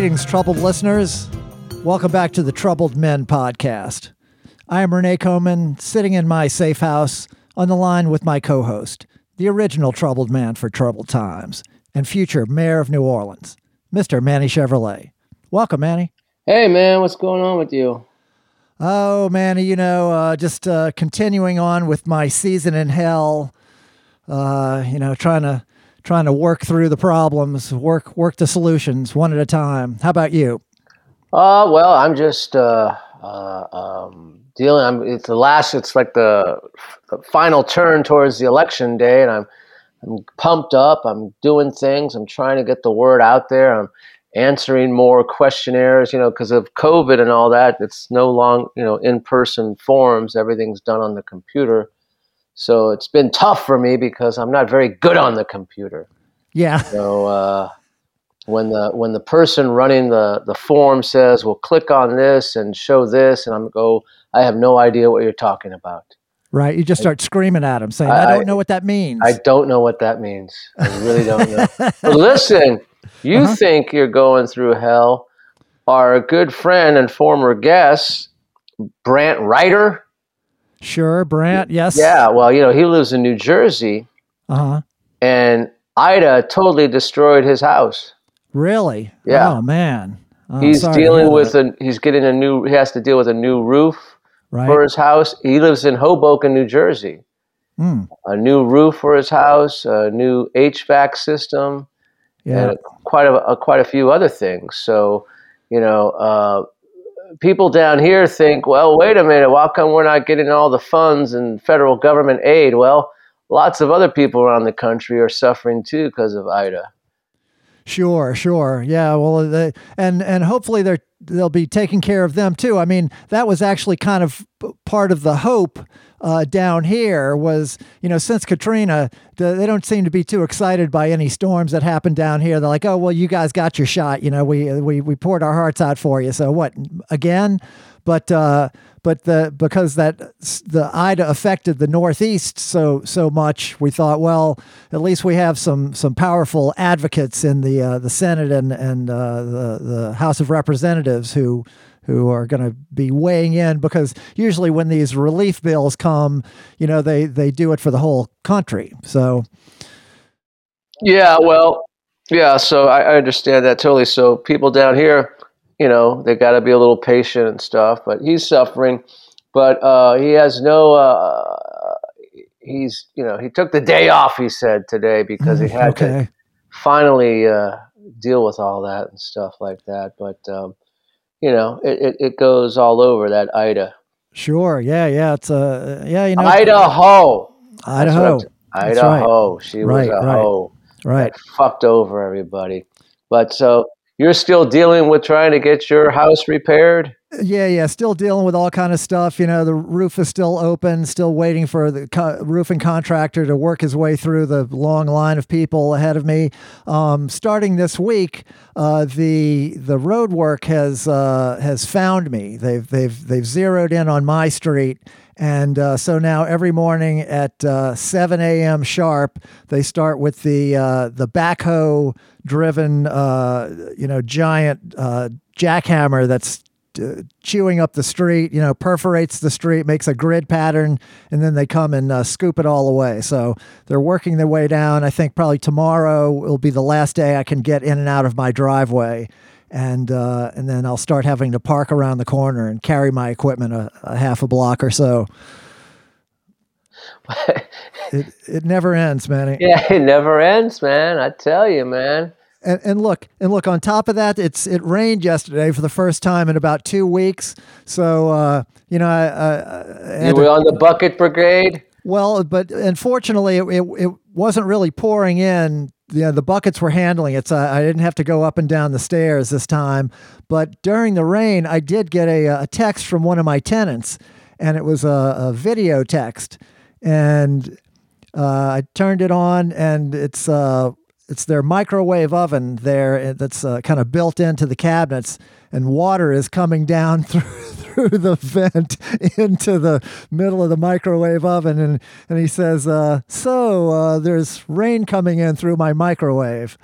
Greetings, troubled listeners. Welcome back to the Troubled Men podcast. I am Renee Coman, sitting in my safe house on the line with my co host, the original troubled man for troubled times and future mayor of New Orleans, Mr. Manny Chevrolet. Welcome, Manny. Hey, man, what's going on with you? Oh, Manny, you know, uh, just uh, continuing on with my season in hell. Uh, you know, trying to trying to work through the problems, work work the solutions one at a time. How about you? Uh, well, I'm just uh, uh, um, dealing. I'm, it's the last. It's like the, the final turn towards the election day, and I'm I'm pumped up. I'm doing things. I'm trying to get the word out there. I'm answering more questionnaires. You know, because of COVID and all that, it's no long you know in person forums. Everything's done on the computer. So it's been tough for me because I'm not very good on the computer. Yeah. So uh, when the when the person running the the form says, "Well, click on this and show this," and I'm go, I have no idea what you're talking about. Right. You just start I, screaming at them, saying, I, "I, don't know what that means." I don't know what that means. I really don't know. but listen, you uh-huh. think you're going through hell. Our good friend and former guest, Brant Ryder Sure, Brant. Yes. Yeah. Well, you know, he lives in New Jersey. Uh huh. And Ida totally destroyed his house. Really? Yeah. Oh man. Oh, he's dealing with a. He's getting a new. He has to deal with a new roof right. for his house. He lives in Hoboken, New Jersey. Mm. A new roof for his house, a new HVAC system, yeah. and quite a, a, quite a few other things. So, you know, uh, people down here think, well, wait a minute, why come we're not getting all the funds and federal government aid? Well, lots of other people around the country are suffering too because of Ida. Sure, sure, yeah. Well, they, and and hopefully they're they'll be taking care of them too. I mean, that was actually kind of part of the hope uh, down here was, you know, since Katrina, the, they don't seem to be too excited by any storms that happen down here. They're like, oh, well, you guys got your shot. You know, we we we poured our hearts out for you. So what again? But uh, but the because that the Ida affected the Northeast so so much, we thought, well, at least we have some some powerful advocates in the uh, the Senate and and uh, the the House of Representatives who who are going to be weighing in because usually when these relief bills come, you know, they they do it for the whole country. So yeah, well, yeah, so I, I understand that totally. So people down here, you know, they got to be a little patient and stuff. But he's suffering, but uh, he has no. Uh, he's you know he took the day off. He said today because he had okay. to finally uh, deal with all that and stuff like that. But um, you know, it, it, it goes all over that Ida. Sure. Yeah. Yeah. It's a uh, yeah. You know, Idaho. Idaho. Idaho. Right. She was right, a right. hoe. Right. That fucked over everybody. But so you're still dealing with trying to get your house repaired. Yeah, yeah, still dealing with all kind of stuff. You know, the roof is still open, still waiting for the co- roofing contractor to work his way through the long line of people ahead of me. Um, starting this week, uh, the the road work has uh, has found me. They've they've they've zeroed in on my street. And uh, so now every morning at uh, 7 a.m. sharp, they start with the uh, the backhoe driven, uh, you know, giant uh, jackhammer that's uh, chewing up the street, you know, perforates the street, makes a grid pattern, and then they come and uh, scoop it all away. So they're working their way down. I think probably tomorrow will be the last day I can get in and out of my driveway. And uh, and then I'll start having to park around the corner and carry my equipment a, a half a block or so. it it never ends, man. Yeah, it never ends, man. I tell you, man. And, and look, and look. On top of that, it's it rained yesterday for the first time in about two weeks. So uh, you know, I, I, I you were to, on the bucket brigade. Well, but unfortunately, it, it, it wasn't really pouring in. You know, the buckets were handling it, so I didn't have to go up and down the stairs this time. But during the rain, I did get a, a text from one of my tenants, and it was a, a video text, and uh, I turned it on, and it's uh, it's their microwave oven there that's uh, kind of built into the cabinets, and water is coming down through through the vent into the middle of the microwave oven, and and he says, uh, "So uh, there's rain coming in through my microwave."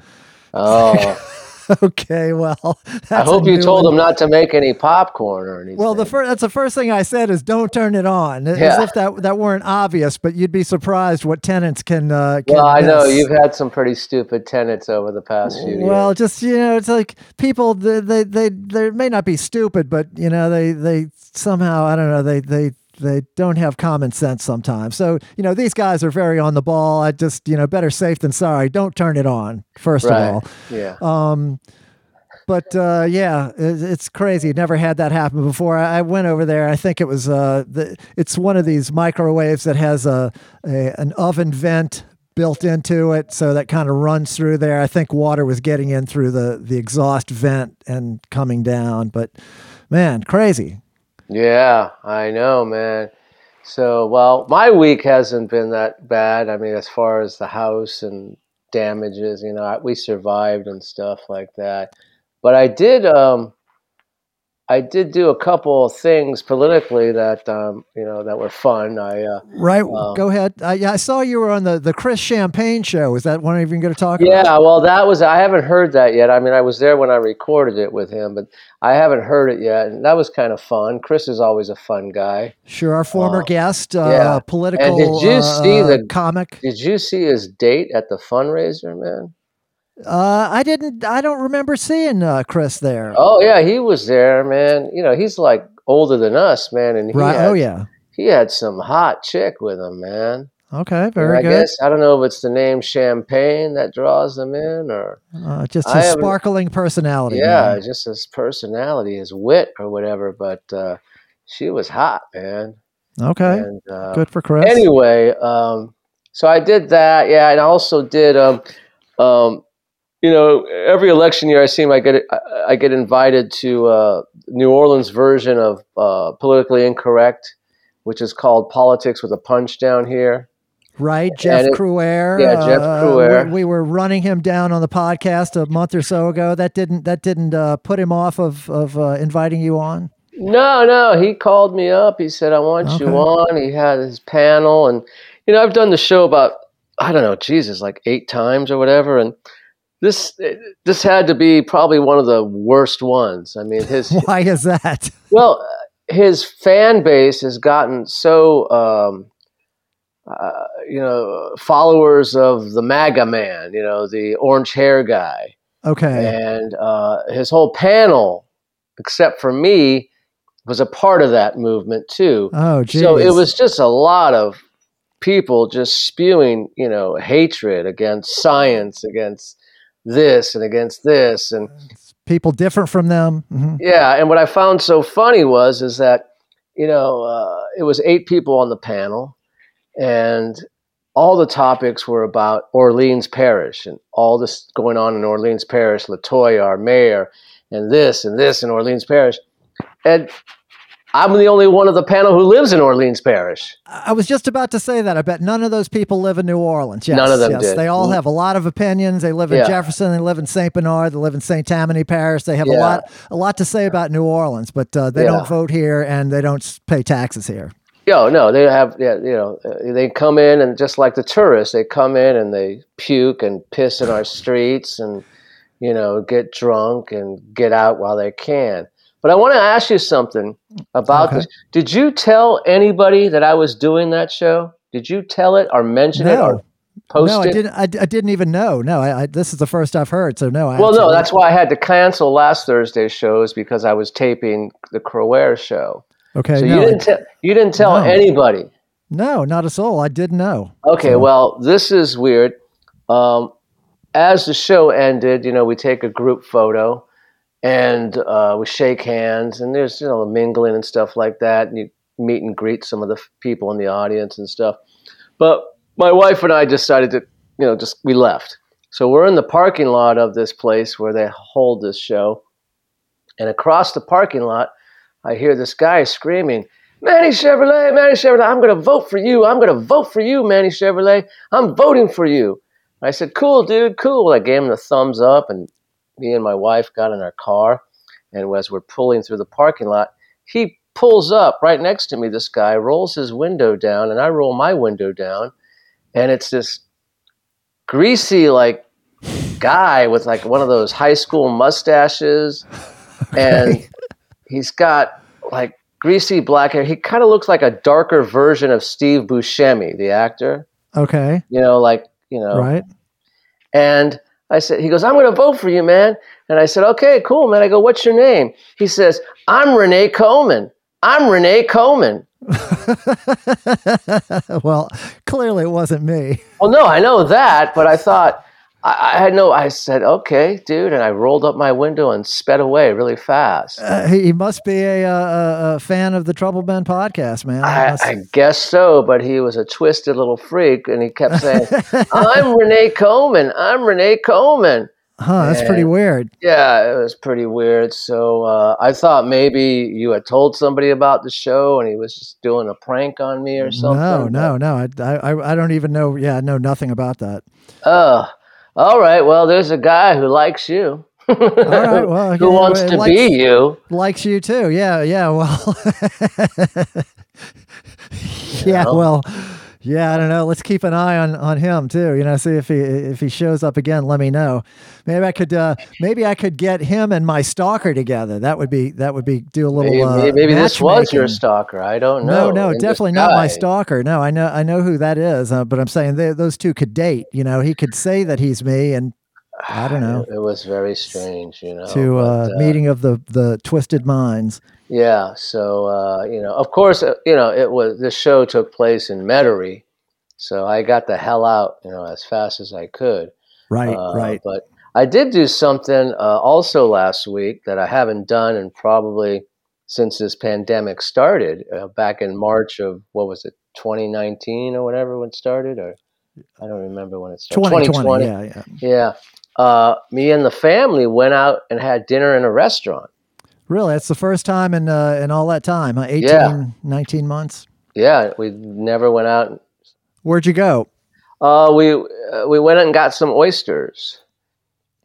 Oh. okay, well, I hope you told one. them not to make any popcorn or anything. Well, the first that's the first thing I said is don't turn it on, as if that that weren't obvious. But you'd be surprised what tenants can. Uh, can well, I miss. know you've had some pretty stupid tenants over the past few years. Well, just you know, it's like people they they they, they may not be stupid, but you know they they somehow I don't know they they they don't have common sense sometimes. So, you know, these guys are very on the ball. I just, you know, better safe than sorry. Don't turn it on, first right. of all. Yeah. Um, but uh, yeah, it's crazy. Never had that happen before. I, went over there. I think it was uh, the, it's one of these microwaves that has a, a an oven vent built into it, so that kind of runs through there. I think water was getting in through the the exhaust vent and coming down. But man, crazy. Yeah, I know, man. So, well, my week hasn't been that bad. I mean, as far as the house and damages, you know, we survived and stuff like that. But I did, um, I did do a couple of things politically that um, you know that were fun. I uh, right. Um, Go ahead. I, I saw you were on the the Chris Champagne show. Is that one even going to talk? Yeah. About? Well, that was. I haven't heard that yet. I mean, I was there when I recorded it with him, but I haven't heard it yet, and that was kind of fun. Chris is always a fun guy. Sure, our former uh, guest, uh, yeah. political. And did you see uh, the comic? Did you see his date at the fundraiser, man? Uh, I didn't. I don't remember seeing uh, Chris there. Oh yeah, he was there, man. You know, he's like older than us, man, and he right. Had, oh yeah, he had some hot chick with him, man. Okay, very I good. Guess, I don't know if it's the name Champagne that draws them in, or uh, just his sparkling personality. Yeah, man. just his personality, his wit, or whatever. But uh, she was hot, man. Okay, and, uh, good for Chris. Anyway, um, so I did that. Yeah, and I also did. Um, um, you know, every election year I seem I get I get invited to uh, New Orleans version of uh, politically incorrect, which is called Politics with a Punch down here. Right, Jeff Crouere. Yeah, Jeff uh, We, we, were running him down on the podcast a month or so ago. That didn't that didn't uh, put him off of of uh, inviting you on. No, no, he called me up. He said, "I want okay. you on." He had his panel, and you know, I've done the show about I don't know, Jesus, like eight times or whatever, and this this had to be probably one of the worst ones. I mean, his why is that? Well, his fan base has gotten so um, uh, you know followers of the MAGA man, you know, the orange hair guy. Okay, and uh, his whole panel, except for me, was a part of that movement too. Oh, geez. so it was just a lot of people just spewing, you know, hatred against science, against this and against this and people different from them. Mm-hmm. Yeah, and what I found so funny was is that you know uh, it was eight people on the panel, and all the topics were about Orleans Parish and all this going on in Orleans Parish, Latoya, our mayor, and this and this in Orleans Parish, and I'm the only one of the panel who lives in Orleans Parish. I was just about to say that. I bet none of those people live in New Orleans. Yes, none of them yes. did. They all have a lot of opinions. They live in yeah. Jefferson. They live in St. Bernard. They live in St. Tammany Parish. They have yeah. a lot, a lot to say about New Orleans, but uh, they yeah. don't vote here and they don't pay taxes here. Yo, no, they have, yeah, you know, uh, they come in and just like the tourists, they come in and they puke and piss in our streets and, you know, get drunk and get out while they can. But I want to ask you something about okay. this. Did you tell anybody that I was doing that show? Did you tell it or mention no. it or post no, it? I didn't. I, I didn't even know. No, I, I, this is the first I've heard. So no. I well, no, that's why I had to cancel last Thursday's shows because I was taping the Crouere show. Okay. So no, you didn't tell you didn't tell no. anybody. No, not a soul. I didn't know. Okay. So. Well, this is weird. Um, as the show ended, you know, we take a group photo and uh, we shake hands, and there's you know mingling and stuff like that, and you meet and greet some of the people in the audience and stuff. But my wife and I decided to, you know, just we left. So we're in the parking lot of this place where they hold this show, and across the parking lot, I hear this guy screaming, Manny Chevrolet, Manny Chevrolet, I'm going to vote for you. I'm going to vote for you, Manny Chevrolet. I'm voting for you. I said, cool, dude, cool. I gave him the thumbs up and me and my wife got in our car, and as we're pulling through the parking lot, he pulls up right next to me. This guy rolls his window down, and I roll my window down, and it's this greasy, like guy with like one of those high school mustaches, and he's got like greasy black hair. He kind of looks like a darker version of Steve Buscemi, the actor. Okay. You know, like you know, Right. and I said, he goes, I'm going to vote for you, man. And I said, okay, cool, man. I go, what's your name? He says, I'm Renee Coleman. I'm Renee Coleman. well, clearly it wasn't me. Well, no, I know that, but I thought, I, I had no, I said, okay, dude. And I rolled up my window and sped away really fast. Uh, he, he must be a, uh, a, a fan of the Trouble Men podcast, man. I, I guess so, but he was a twisted little freak, and he kept saying, "I'm Renee Coleman. I'm Renee Coleman." huh, that's pretty weird. Yeah, it was pretty weird. So uh, I thought maybe you had told somebody about the show, and he was just doing a prank on me or something. No, no, no. I, I, I don't even know. Yeah, I know nothing about that. Oh, all right. Well, there's a guy who likes you. All right. Well, who know, wants to likes- be you? likes you too. Yeah, yeah. Well, yeah. Well, yeah. I don't know. Let's keep an eye on on him too. You know, see if he if he shows up again. Let me know. Maybe I could. Uh, maybe I could get him and my stalker together. That would be that would be do a little. Maybe, uh, maybe this was your stalker. I don't know. no, In definitely not my stalker. No, I know, I know who that is. Uh, but I'm saying they, those two could date. You know, he could say that he's me, and I don't know. It, it was very strange, you know. to uh, but, uh, meeting of the the twisted minds. Yeah, so uh, you know, of course, uh, you know, it was the show took place in Metairie, so I got the hell out, you know, as fast as I could. Right, Uh, right. But I did do something uh, also last week that I haven't done and probably since this pandemic started uh, back in March of what was it, 2019 or whatever when it started, or I don't remember when it started. 2020. Yeah, yeah. Yeah. Uh, me and the family went out and had dinner in a restaurant. Really, that's the first time in uh, in all that time. Huh? 18, Yeah. 19 months. Yeah, we never went out. Where'd you go? Uh, we uh, we went and got some oysters,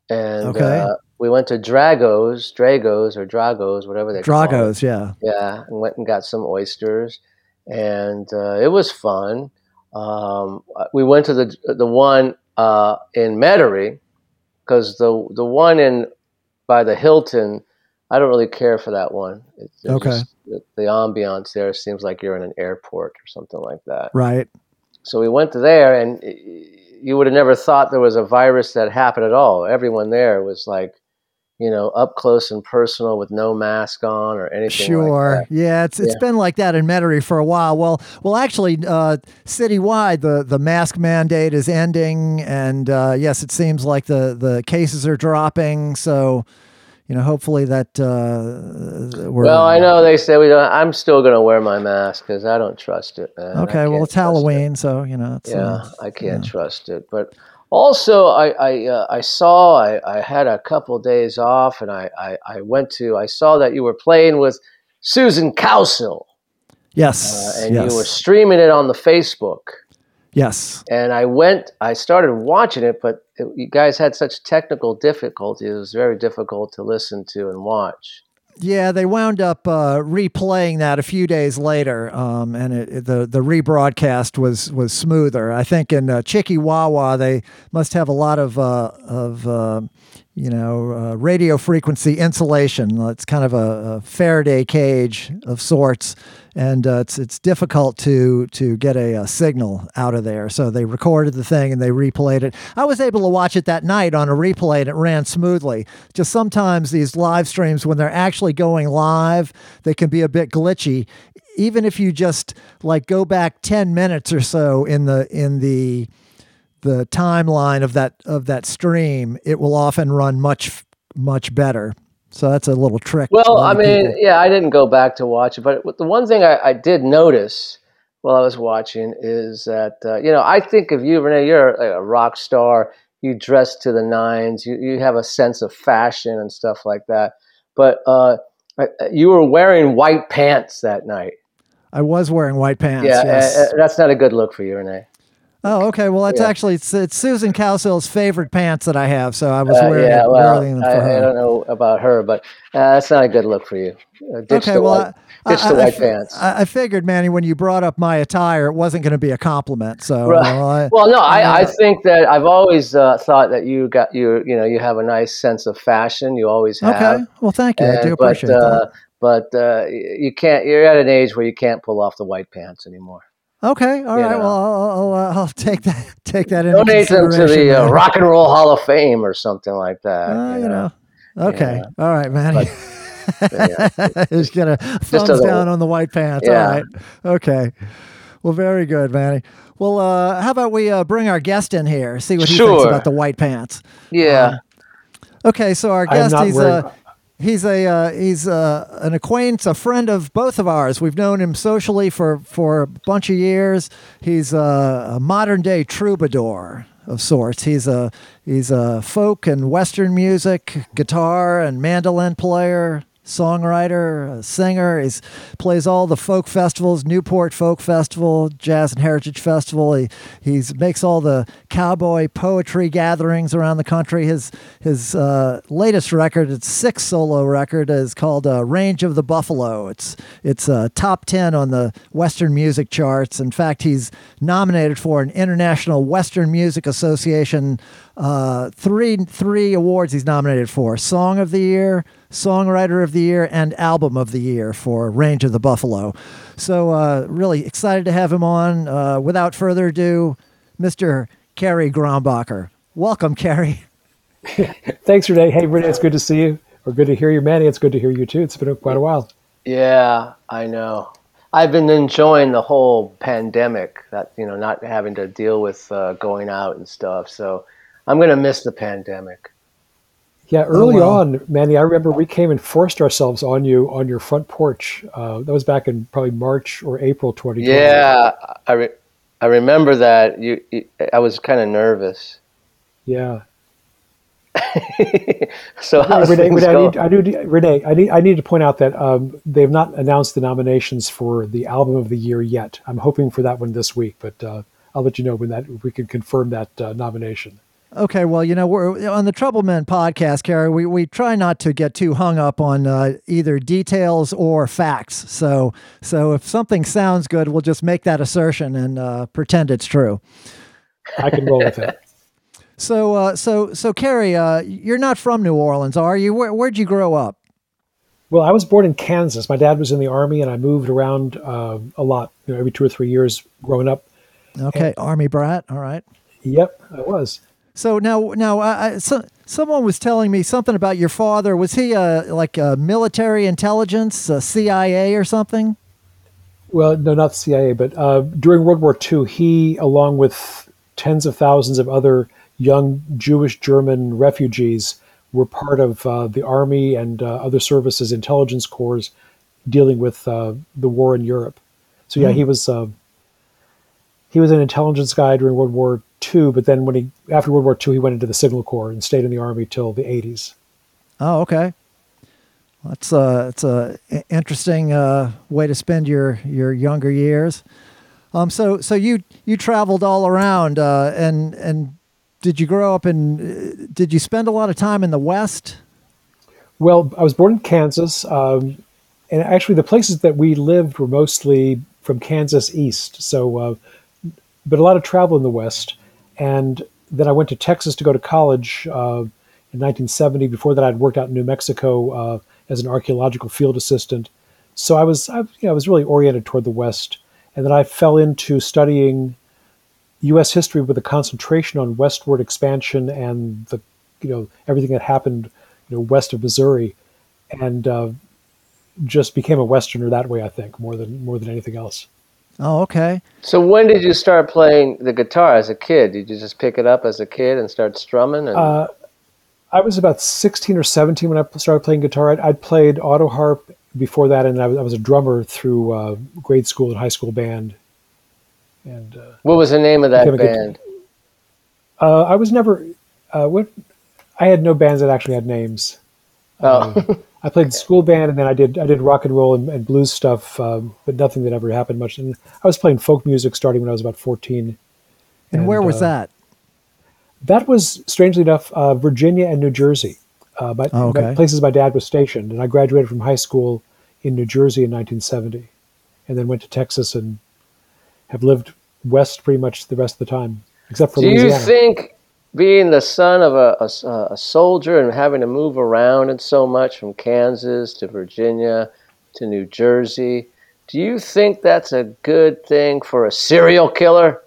and Okay. uh, we went to Dragos, Dragos or Dragos, whatever they call it. Dragos. Yeah. Yeah, and went and got some oysters, and uh, it was fun. Um, we went to the the one uh, in Metairie because the the one in by the Hilton, I don't really care for that one. It's Okay. just- the, the ambiance there seems like you're in an airport or something like that. Right. So we went to there, and you would have never thought there was a virus that happened at all. Everyone there was like, you know, up close and personal with no mask on or anything. Sure. Like that. yeah, it's it's Yeah. been like that in Metairie for a while. Well, well, actually, uh, citywide, the the mask mandate is ending, and uh, yes, it seems like the the cases are dropping. So, you know, hopefully that uh, we're Well, I know they say we don't. I'm still going to wear my mask because I don't trust it, man. Okay, well, it's trust it. Halloween, so you know, it's, Yeah, uh, I can't trust it. But also, I I, uh, I saw I, I had a couple days off, and I, I I went to I saw that you were playing with Susan Cowsill, yes, uh, and yes, you were streaming it on the Facebook. yes. And I went, I started watching it, but it, you guys had such technical difficulties. It was very difficult to listen to and watch. Yeah, they wound up uh, replaying that a few days later, um, and it, it- the the rebroadcast was was smoother. I think in uh, Chickie Wah Wah they must have a lot of uh, of uh, you know uh, radio frequency insulation. It's kind of a, a Faraday cage of sorts, and uh, it's it's difficult to to get a, uh signal out of there. So they recorded the thing and they replayed it. I was able to watch it that night on a replay, and it ran smoothly. Just sometimes these live streams, when they're actually going live, they can be a bit glitchy. Even if you just like go back ten minutes or so in the in the the timeline of that of that stream, it will often run much much better. So that's a little trick. Well, I mean, people. yeah, I didn't go back to watch it, but the one thing I, I did notice while I was watching is that, uh, you know, I think of you, Renee, you're a, a rock star. You dress to the nines, you, you have a sense of fashion and stuff like that. But uh, you were wearing white pants that night. I was wearing white pants. yeah, yes. uh, uh, that's not a good look for you, Renee. Oh, okay. Well, that's Yeah. actually it's, it's Susan Cowsill's favorite pants that I have, so I was Uh, wearing, yeah, well, wearing them for I, her. I don't know about her, but uh, that's not a good look for you. Uh, ditch Okay, the well, white, I, ditch I- the I pants. I, I figured, Manny, when you brought up my attire, it wasn't going to be a compliment. So, Right. well, I- Well, no, I, I uh, think that I've always uh, thought that you got you you know you have a nice sense of fashion. You always have. okay. Well, thank you. I And- do but appreciate uh, that. but uh, you can't. You're at an age where you can't pull off the white pants anymore. Okay. All you right. know. Well, I'll, I'll, uh, I'll take that take that into Donate them to the uh. Rock and Roll Hall of Fame or something like that. Uh, you know. Okay. Yeah. All right, Manny. yeah. Just get a thumbs a little- down on the white pants. Yeah. All right. Okay. Well, very good, Manny. Well, uh, how about we uh, bring our guest in here, see what he thinks about the white pants. Yeah. Okay, so our guest, not he's wearing- uh, he's a uh, he's uh, an acquaintance, a friend of both of ours. We've known him socially for for a bunch of years. He's a, a modern day troubadour of sorts. He's a he's a folk and western music, guitar and mandolin player. Songwriter, singer, he plays all the folk festivals, Newport Folk Festival, Jazz and Heritage Festival. He he's makes all the cowboy poetry gatherings around the country. His his uh, latest record, its sixth solo record, is called uh, "Range of the Buffalo." It's it's uh, top ten on the Western music charts. In fact, he's nominated for an International Western Music Association uh, three three awards. He's nominated for Song of the Year, Songwriter of the Year, and Album of the Year for Range of the Buffalo. So uh, really excited to have him on. Uh, without further ado, Mr. Kerry Grombacher. Welcome, Kerry. Thanks, Renee. Hey, Renee, it's good to see you. Or good to hear you, Manny. It's good to hear you too. It's been quite a while. Yeah, I know. I've been enjoying the whole pandemic. That you know, not having to deal with uh, going out and stuff. So I'm gonna miss the pandemic. Yeah, early well. on, Manny, I remember we came and forced ourselves on you on your front porch. Uh, that was back in probably March or April 2020. Yeah, I re- I remember that. You, you I was kind of nervous. Yeah. so how's Renee, things Renee, I going? need, I need, Renee, I need, I need to point out that um, they've not announced the nominations for the album of the year yet. I'm hoping for that one this week, but uh, I'll let you know when that we can confirm that uh, nomination. Okay, well, you know, we're on the Trouble Men podcast, Kerry. We we try not to get too hung up on uh, either details or facts. So so if something sounds good, we'll just make that assertion and uh, pretend it's true. I can roll with it. So uh, so so Kerry, uh, you're not from New Orleans, are you? Where, where'd you grow up? Well, I was born in Kansas. My dad was in the army, and I moved around uh, a lot, you know, every two or three years growing up. Okay, Army brat. All right. Yep, I was. So now, now, I, I, so, someone was telling me something about your father. Was he uh, like a military intelligence, a CIA or something? Well, no, not the CIA, but uh, during World War II, he, along with tens of thousands of other young Jewish German refugees, were part of uh, the army and uh, other services, intelligence corps, dealing with uh, the war in Europe. So yeah, he was uh, he was an intelligence guy during World War II, but then when he after World War II, he went into the Signal Corps and stayed in the army till the 80s. Oh, okay. That's a it's a i- interesting uh, way to spend your your younger years. Um, so so you you traveled all around, uh, and and did you grow up in? uh, Did you spend a lot of time in the West? Well, I was born in Kansas, um, and actually the places that we lived were mostly from Kansas east. So, uh, but a lot of travel in the West. And then I went to Texas to go to college uh, in 1970. Before that, I'd worked out in New Mexico uh, as an archaeological field assistant. So I was, I, you know, I was really oriented toward the West. And then I fell into studying U.S. history with a concentration on westward expansion and the, you know, everything that happened, you know, west of Missouri, and uh, just became a Westerner that way. I think more than more than anything else. Oh, okay. So when did you start playing the guitar as a kid? Did you just pick it up as a kid and start strumming? And Uh, I was about 16 or 17 when I started playing guitar. I'd, I'd played auto harp before that, and I was, I was a drummer through uh, grade school and high school band. And uh, what was the name of that a good- band? uh, I was never uh, what I had no bands that actually had names. Oh, I played school band, and then I did I did rock and roll and, and blues stuff, um, but nothing that ever happened much. And I was playing folk music starting when I was about 14, And, and where was uh, that? That was strangely enough uh, Virginia and New Jersey, uh, but, oh, okay. places my dad was stationed. And I graduated from high school in New Jersey in 1970, and then went to Texas and have lived west pretty much the rest of the time, except for Do Louisiana. you think being the son of a, a, a, soldier and having to move around and so much from Kansas to Virginia to New Jersey, do you think that's a good thing for a serial killer?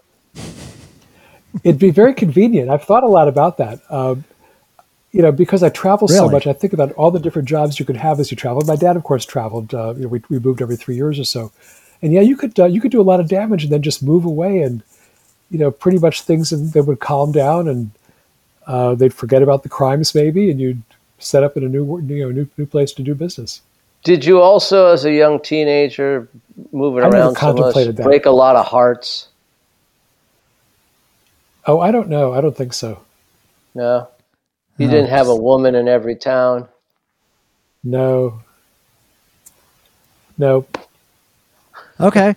It'd be very convenient. I've thought a lot about that. Uh, you know, because I travel really? so much, I think about all the different jobs you could have as you travel. My dad, of course, traveled. Uh, you know, we, we moved every three years or so, and yeah, you could uh, you could do a lot of damage and then just move away, and you know, pretty much things that would calm down, and uh, they'd forget about the crimes maybe, and you'd set up in a new you know new new place to do business. Did you also, as a young teenager, moving I around so much, break a lot of hearts? Oh, I don't know. I don't think so. No. You no. didn't have a woman in every town? No. No. Okay.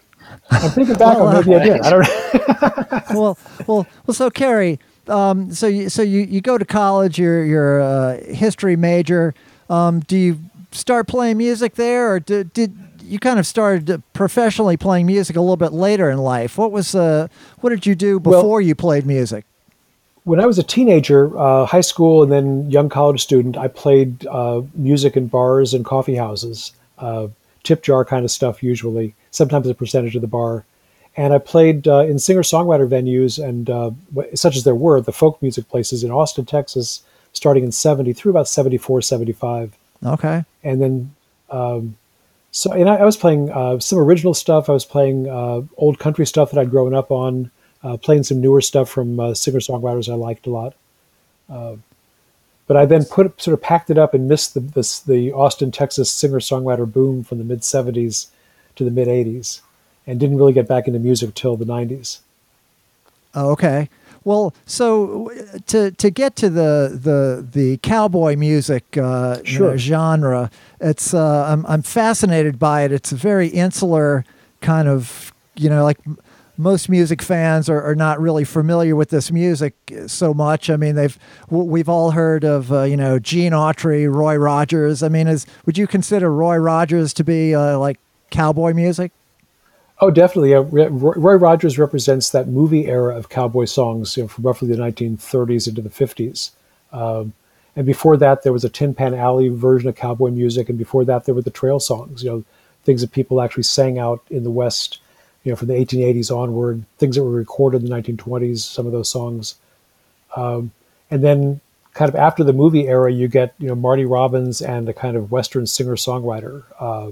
I'm thinking back well, on maybe I did. I don't well, well, well. So, Kerry, um, so you, so you, you go to college. You're you're a history major. Um, do you start playing music there, or did, did you kind of started professionally playing music a little bit later in life? What was uh, what did you do before well, you played music? when I was a teenager, uh, high school, and then young college student, I played uh, music in bars and coffee houses, uh, tip jar kind of stuff usually, sometimes a percentage of the bar. And I played uh, in singer songwriter venues, and uh, such as there were, the folk music places in Austin, Texas, starting in 70 through about 74, 75. Okay. And then, um, so, and I, I was playing uh, some original stuff. I was playing old country stuff that I'd grown up on uh, playing some newer stuff from uh, singer songwriters I liked a lot. Uh, but I then put sort of packed it up and missed the this, the Austin, Texas singer songwriter boom from the mid '70s to the mid '80s, and didn't really get back into music till the '90s. Oh, okay. Well, so to to get to the the the cowboy music uh, sure. you know, genre, it's uh, I'm I'm fascinated by it. It's a very insular kind of you know like most music fans are, are not really familiar with this music so much. I mean, they've we've all heard of uh, you know Gene Autry, Roy Rogers. I mean, is would you consider Roy Rogers to be uh, like cowboy music? Oh, definitely. Uh, Roy Rogers represents that movie era of cowboy songs you know, from roughly the 1930s into the 50s. Um, and before that, there was a Tin Pan Alley version of cowboy music, and before that, there were the trail songs. You know, things that people actually sang out in the West you know, from the 1880s onward, things that were recorded in the 1920s, some of those songs. Um, and then kind of after the movie era, you get, you know, Marty Robbins and a kind of Western singer-songwriter uh,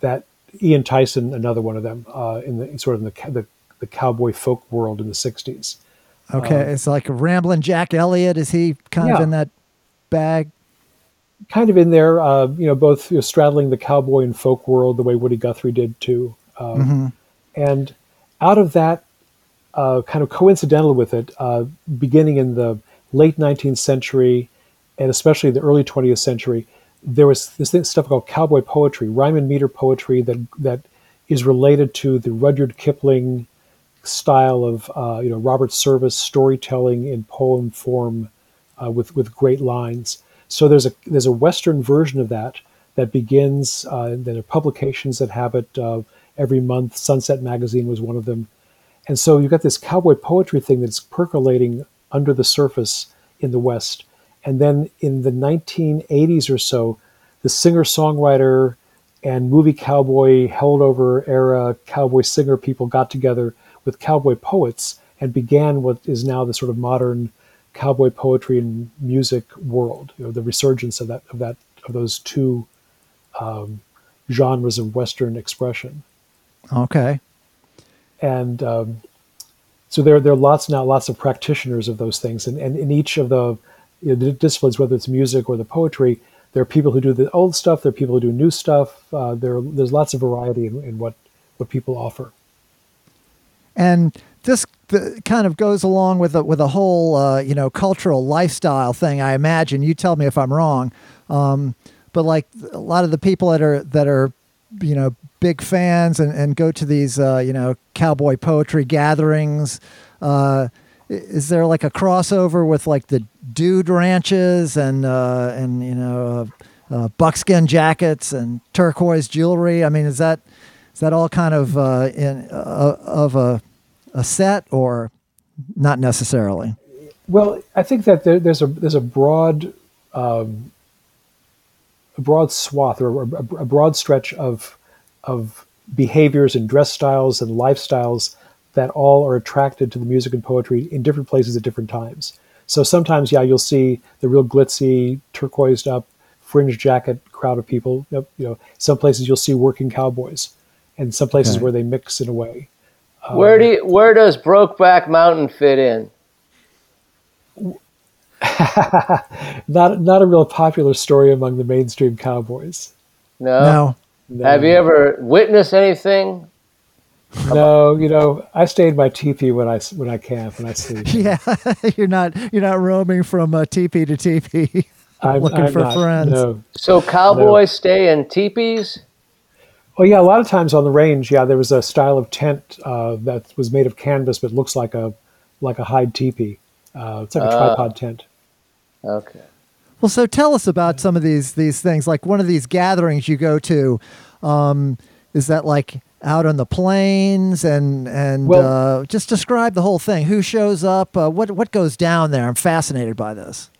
that Ian Tyson, another one of them, uh, in the sort of the, the, the cowboy folk world in the 60s. Okay, um, it's like rambling Jack Elliott. Is he kind yeah. of in that bag? Kind of in there, uh, you know, both you know, straddling the cowboy and folk world the way Woody Guthrie did too. Um, mm-hmm. And out of that, uh, kind of coincidental with it, uh, beginning in the late 19th century and especially the early 20th century, there was this stuff called cowboy poetry, rhyme and meter poetry that that is related to the Rudyard Kipling style of uh, you know Robert Service storytelling in poem form uh, with with great lines. So there's a there's a Western version of that that begins. Uh, there are publications that have it. Uh, every month. Sunset Magazine was one of them. And so you've got this cowboy poetry thing that's percolating under the surface in the West. And then in the 1980s or so, the singer songwriter and movie cowboy holdover era cowboy singer people got together with cowboy poets and began what is now the sort of modern cowboy poetry and music world. You know, the resurgence of that of that of those two um, genres of Western expression. Okay. And um, so there, there are lots now, lots of practitioners of those things. And, and in each of the, you know, the disciplines, whether it's music or the poetry, there are people who do the old stuff, there are people who do new stuff. Uh, there, there's lots of variety in, in what, what people offer. And this the, kind of goes along with a, with a whole uh, you know cultural lifestyle thing. I imagine. You tell me if I'm wrong. Um, but like a lot of the people that are that are you know big fans and, and go to these uh, you know cowboy poetry gatherings Uh, is there like a crossover with like the dude ranches and uh, and you know uh, uh, buckskin jackets and turquoise jewelry? I mean, is that is that all kind of uh, in uh, of a a set or not necessarily? Well, I think that there, there's a there's a broad um, a broad swath or a, a broad stretch of of behaviors and dress styles and lifestyles that all are attracted to the music and poetry in different places at different times. So sometimes, yeah, you'll see the real glitzy, turquoised up, fringe jacket crowd of people. You know, some places you'll see working cowboys, and some places okay. where they mix in a way. Where do um, you, where does Brokeback Mountain fit in? not not a real popular story among the mainstream cowboys. No. no. no. Have you ever witnessed anything no, you know, I stay in my teepee when I when I camp and I sleep. Yeah, you're not you're not roaming from uh, teepee to teepee I'm, looking I'm for not, friends. No. So cowboys no. stay in teepees. Well, yeah, a lot of times on the range, yeah, there was a style of tent uh, that was made of canvas but looks like a like a hide teepee. Uh, it's like a uh, tripod tent. Okay. Well, so tell us about some of these these things. Like one of these gatherings you go to, um, is that like out on the plains and and well, uh, just describe the whole thing. Who shows up? Uh, what what goes down there? I'm fascinated by this.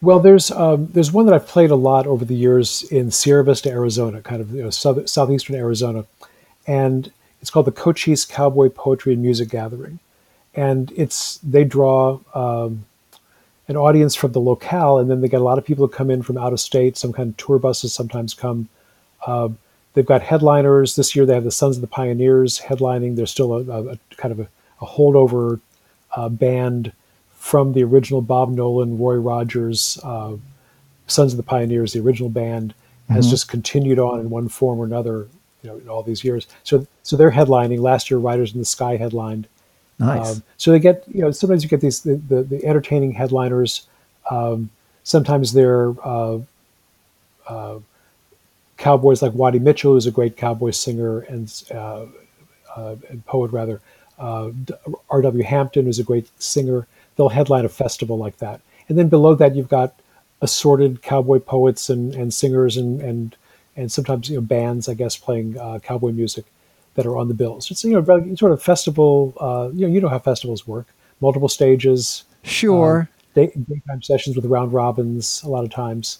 Well, there's um, there's one that I've played a lot over the years in Sierra Vista, Arizona, kind of you know, south, southeastern Arizona, and it's called the Cochise Cowboy Poetry and Music Gathering, and it's they draw um, an audience from the locale, and then they get a lot of people who come in from out of state. Some kind of tour buses sometimes come. Uh, They've got headliners this year. They have the Sons of the Pioneers headlining. There's still a, a, a kind of a, a holdover uh, band from the original Bob Nolan, Roy Rogers, uh, Sons of the Pioneers. The original band has mm-hmm. just continued on in one form or another, you know, in all these years. So, so they're headlining. Last year, Riders in the Sky headlined. Nice. Um, so they get, you know, sometimes you get these the, the, the entertaining headliners. Um, sometimes they're uh, uh, cowboys like Waddie Mitchell, who's a great cowboy singer and, uh, uh, and poet, rather. Uh, R.W. Hampton, who's a great singer. They'll headline a festival like that. And then below that, you've got assorted cowboy poets and, and singers and, and and sometimes you know bands, I guess, playing uh, cowboy music that are on the bills. It's you know sort of festival. Uh, you know you know how festivals work. Multiple stages. Sure. Day, daytime sessions with round robins a lot of times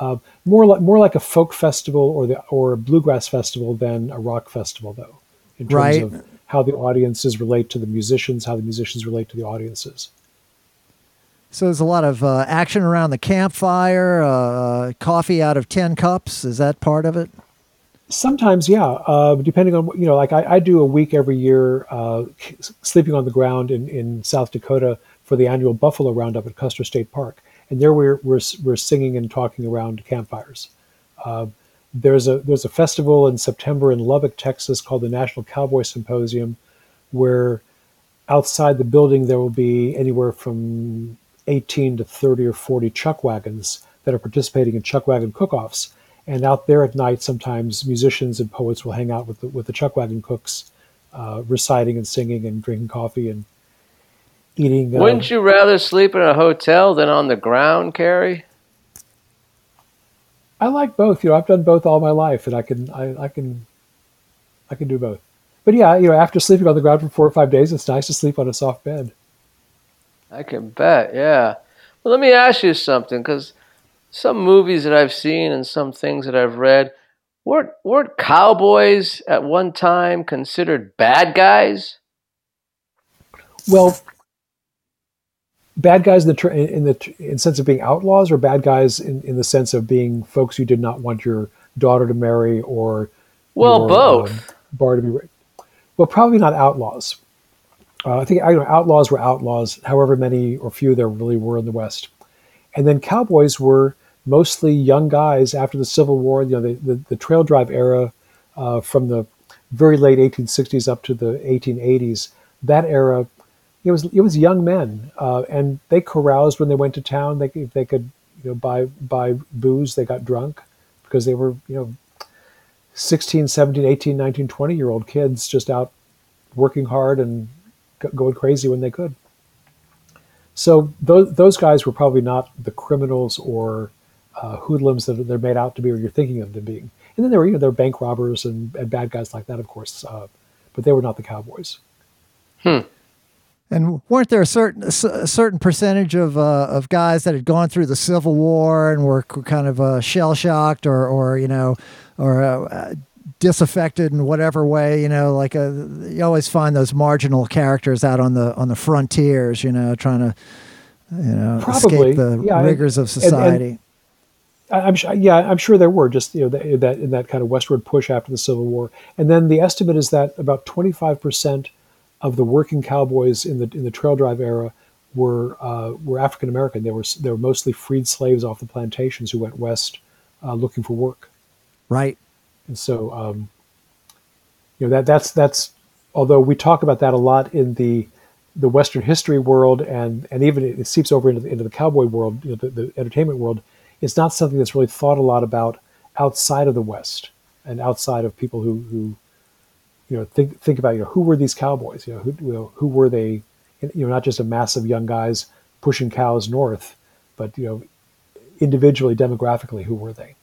uh, more like more like a folk festival or the or a bluegrass festival than a rock festival, though, in terms right. of how the audiences relate to the musicians, how the musicians relate to the audiences. So there's a lot of uh, action around the campfire, uh, coffee out of tin cups. Is that part of it? Sometimes, yeah. Uh, depending on you know, like I, I do a week every year, uh, sleeping on the ground in in South Dakota for the annual buffalo roundup at Custer State Park and there we're, we're, we're singing and talking around campfires. Uh, there's a there's a festival in September in Lubbock, Texas, called the National Cowboy Symposium, where outside the building there will be anywhere from 18 to 30 or 40 chuck wagons that are participating in chuck wagon cook-offs. And out there at night, sometimes musicians and poets will hang out with the, with the chuck wagon cooks, uh, reciting and singing and drinking coffee and eating. Uh, Wouldn't you rather sleep in a hotel than on the ground, Kerry? I like both. You know, I've done both all my life, and I can, I, I can, I can do both. But yeah, you know, after sleeping on the ground for four or five days, it's nice to sleep on a soft bed. I can bet. Yeah. Well, let me ask you something, because some movies that I've seen and some things that I've read weren't weren't cowboys at one time considered bad guys? Well, bad guys in the in the in sense of being outlaws, or bad guys in, in the sense of being folks you did not want your daughter to marry, or well, your, both um, bar to be raped. Well, probably not outlaws. Uh, I think I know outlaws were outlaws, however many or few there really were in the West, and then cowboys were mostly young guys after the Civil War. You know, the the, the trail drive era uh, from the very late 1860s up to the 1880s. That era it was it was young men, uh, and they caroused when they went to town. They if they could you know buy buy booze, they got drunk because they were you know 16, 17, 18, 19, 20 year old kids just out working hard and going crazy when they could. So those those guys were probably not the criminals or uh, hoodlums that they're made out to be, or you're thinking of them being. And then there were you know there were bank robbers and, and bad guys like that, of course, uh, but they were not the cowboys. Hmm. And weren't there a certain a certain percentage of uh, of guys that had gone through the Civil War and were kind of uh, shell shocked or or you know or uh, disaffected in whatever way you know like a, uh, you always find those marginal characters out on the on the frontiers you know trying to you know Probably. escape the yeah, rigors of society. And, and I'm sure, yeah, I'm sure there were just you know that, that in that kind of westward push after the Civil War, and then the estimate is that about 25 percent of the working cowboys in the in the trail drive era were uh, were African American. They were they were mostly freed slaves off the plantations who went west uh, looking for work. Right. And so, um, you know that that's that's although we talk about that a lot in the the Western history world, and and even it seeps over into the, into the cowboy world, you know, the, the entertainment world. It's not something that's really thought a lot about outside of the West and outside of people who who you know think think about you know who were these cowboys? You know who you know, who were they? You know not just a mass of young guys pushing cows north but you know individually demographically who were they?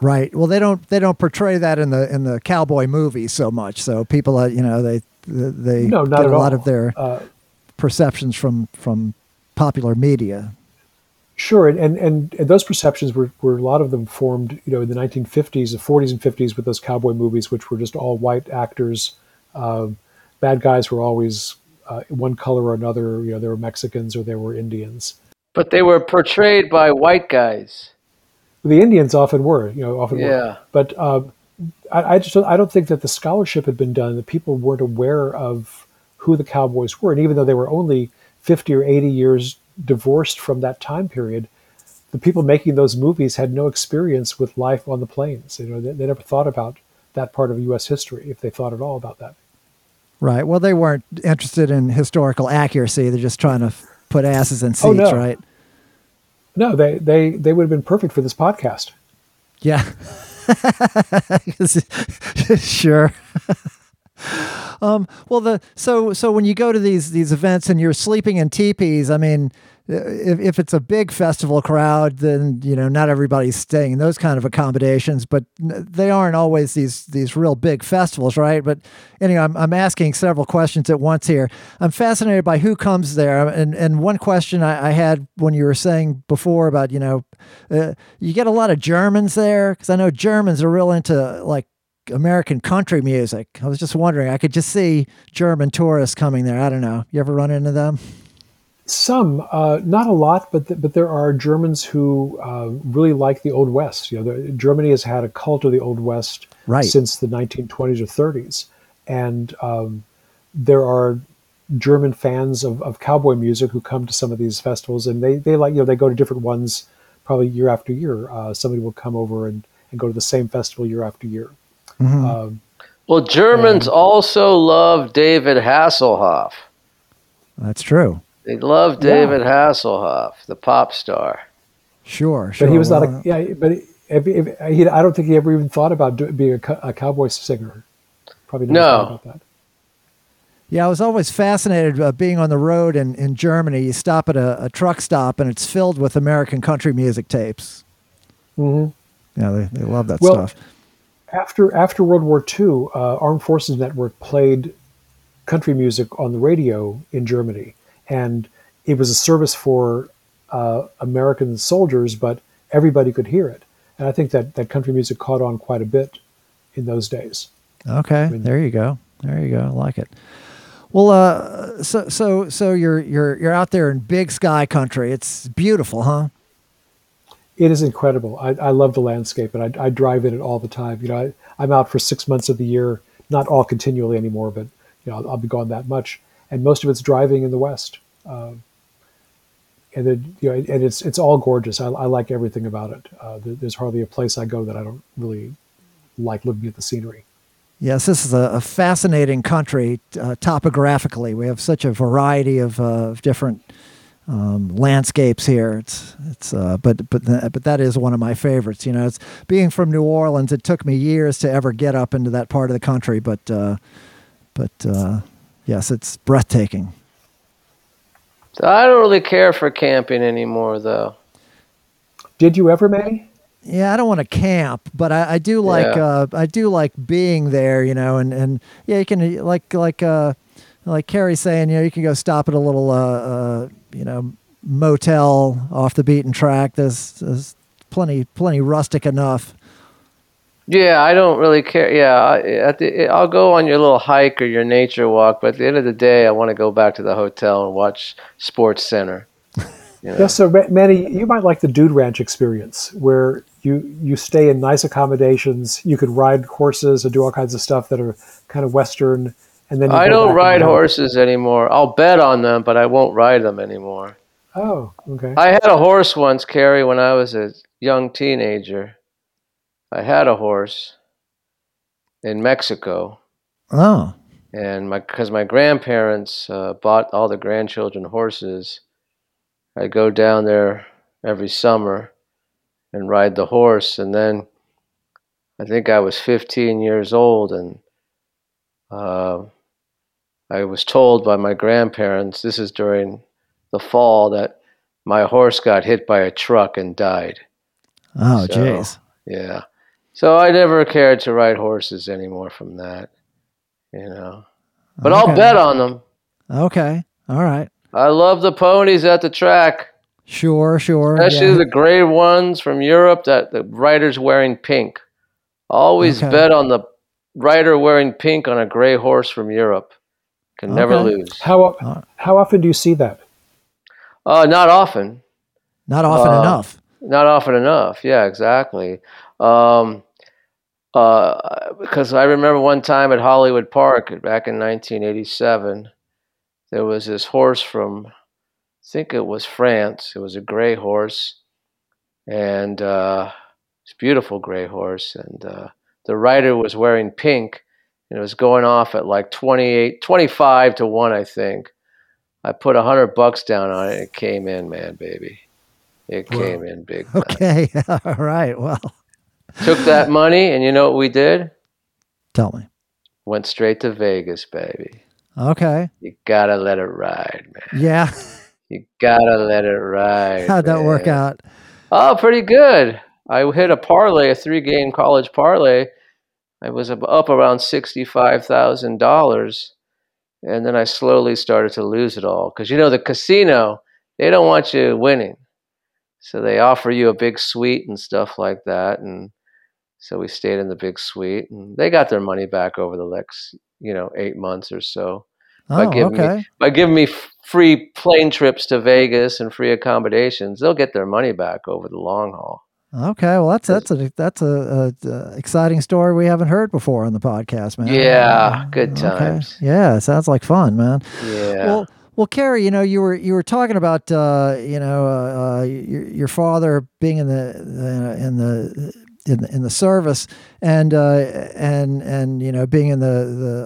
Right. Well they don't they don't portray that in the in the cowboy movies so much. So people uh, you know they they no, get a all. lot of their uh, perceptions from from popular media Sure, and, and, and those perceptions were, were a lot of them formed, you know, in the 1950s, the 40s and 50s with those cowboy movies, which were just all white actors. Um, bad guys were always uh, one color or another. You know, they were Mexicans or they were Indians. But they were portrayed by white guys. The Indians often were, you know, often yeah. were. But um, I, I just I don't think that the scholarship had been done. That people weren't aware of who the cowboys were, and even though they were only 50 or 80 years divorced from that time period, the people making those movies had no experience with life on the plains. You know, they, they never thought about that part of U.S. history, if they thought at all about that. Right. Well, they weren't interested in historical accuracy. They're just trying to put asses in oh, seats, oh, no. right? No, they, they, they would have been perfect for this podcast. Yeah. sure. um, well, the so so when you go to these these events and you're sleeping in teepees, I mean, if, if it's a big festival crowd, then you know not everybody's staying in those kind of accommodations. But they aren't always these these real big festivals, right? But anyway, I'm, I'm asking several questions at once here. I'm fascinated by who comes there, and and one question I, I had when you were saying before about you know uh, you get a lot of Germans there because I know Germans are real into like American country music. I was just wondering, I could just see German tourists coming there. I don't know. You ever run into them? Some, uh, not a lot, but th- but there are Germans who uh, really like the Old West. You know, the, Germany has had a cult of the Old West right. since the 1920s or 30s, and um, there are German fans of, of cowboy music who come to some of these festivals, and they they like you know they go to different ones probably year after year. Uh, somebody will come over and, and go to the same festival year after year. Mm-hmm. Um, well, Germans and, also love David Hasselhoff. That's true. They love David yeah. Hasselhoff, the pop star. Sure, sure. But he was not a yeah. But if, if, he, I don't think he ever even thought about do, being a, a, cowboy singer. Probably never no. about that. Yeah, I was always fascinated uh, being on the road in, in Germany. You stop at a, a, truck stop and it's filled with American country music tapes. Mm-hmm. Yeah, they, they love that well, stuff after after World War II, uh, Armed Forces Network played country music on the radio in Germany, and it was a service for uh, American soldiers, but everybody could hear it. And I think that that country music caught on quite a bit in those days. Okay, I mean, there you go. There you go. I like it. Well, uh, so so so you're you're you're out there in big sky country. It's beautiful, huh? It is incredible. I, I love the landscape, and I, I, drive in it all the time. You know, I, am out for six months of the year, not all continually anymore, but you know, I'll, I'll be gone that much, and most of it's driving in the west. Um, and it, you know, and it's it's all gorgeous. I, I like everything about it. Uh, there's hardly a place I go that I don't really like looking at the scenery. Yes, this is a, a fascinating country uh, topographically. We have such a variety of uh, different um, landscapes here. It's it's uh, but but but that is one of my favorites. You know, it's being from New Orleans. It took me years to ever get up into that part of the country, but uh, but uh, yes, it's breathtaking, So I don't really care for camping anymore, though. Did you ever, Manny? Yeah, I don't want to camp, but I, I do like Yeah. uh, I do like being there, you know, and, and yeah, you can like like uh, like Kerry's saying, you know, you can go stop at a little uh, uh, you know motel off the beaten track. There's, there's plenty plenty rustic enough. Yeah, I don't really care. Yeah, I, at the, I'll go on your little hike or your nature walk, but at the end of the day, I want to go back to the hotel and watch Sports Center. You know? Yeah, so Manny, you might like the Dude Ranch experience, where you you stay in nice accommodations. You could ride horses and do all kinds of stuff that are kind of Western, and then I don't ride horses anymore. I'll bet on them, but I won't ride them anymore. Oh, okay. I had a horse once, Kerry, when I was a young teenager. I had a horse in Mexico, Oh, and my because my grandparents uh, bought all the grandchildren horses. I go down there every summer and ride the horse, and then I think I was 15 years old, and uh, I was told by my grandparents this is during the fall that my horse got hit by a truck and died. oh, So- jeez. Yeah. So I never cared to ride horses anymore from that, you know. But I'll bet on them. Okay, all right, I love the ponies at the track, sure, sure. especially yeah. the gray ones from Europe that the rider's wearing pink. Always Okay. bet on the rider wearing pink on a gray horse from Europe. Can never lose. How how often do you see that? Uh, not often. Not often uh, enough. Not often enough. Yeah, exactly. Um, uh, because I remember one time at Hollywood Park back in 1987, there was this horse from, I think it was France. It was a gray horse, and uh, it's a beautiful gray horse. And uh, the rider was wearing pink, and it was going off at like 28, 25 to one, I think. I put a hundred bucks down on it. It came in, man, baby. It came in big. time. Okay, all right. Well, Took that money, and you know what we did? tell me. Went straight to Vegas, baby. Okay, You gotta let it ride, man. yeah. You gotta let it ride. How'd that work out? Oh, pretty good. I hit a parlay, a three-game college parlay. I was up around sixty-five thousand dollars, and then I slowly started to lose it all. Because you know the casino they don't want you winning, so they offer you a big suite and stuff like that, and so we stayed in the big suite, and they got their money back over the next you know eight months or so. By Oh, giving me by giving me free plane trips to Vegas and free accommodations. They'll get their money back over the long haul. Okay, well that's that's a that's a, a, a exciting story we haven't heard before on the podcast, man. Yeah, good Okay. times. Yeah, sounds like fun, man. Yeah. Well, well, Kerry, you know, you were you were talking about uh, you know uh, uh, your your father being in the uh, in the in the, in the service and uh, and and you know being in the,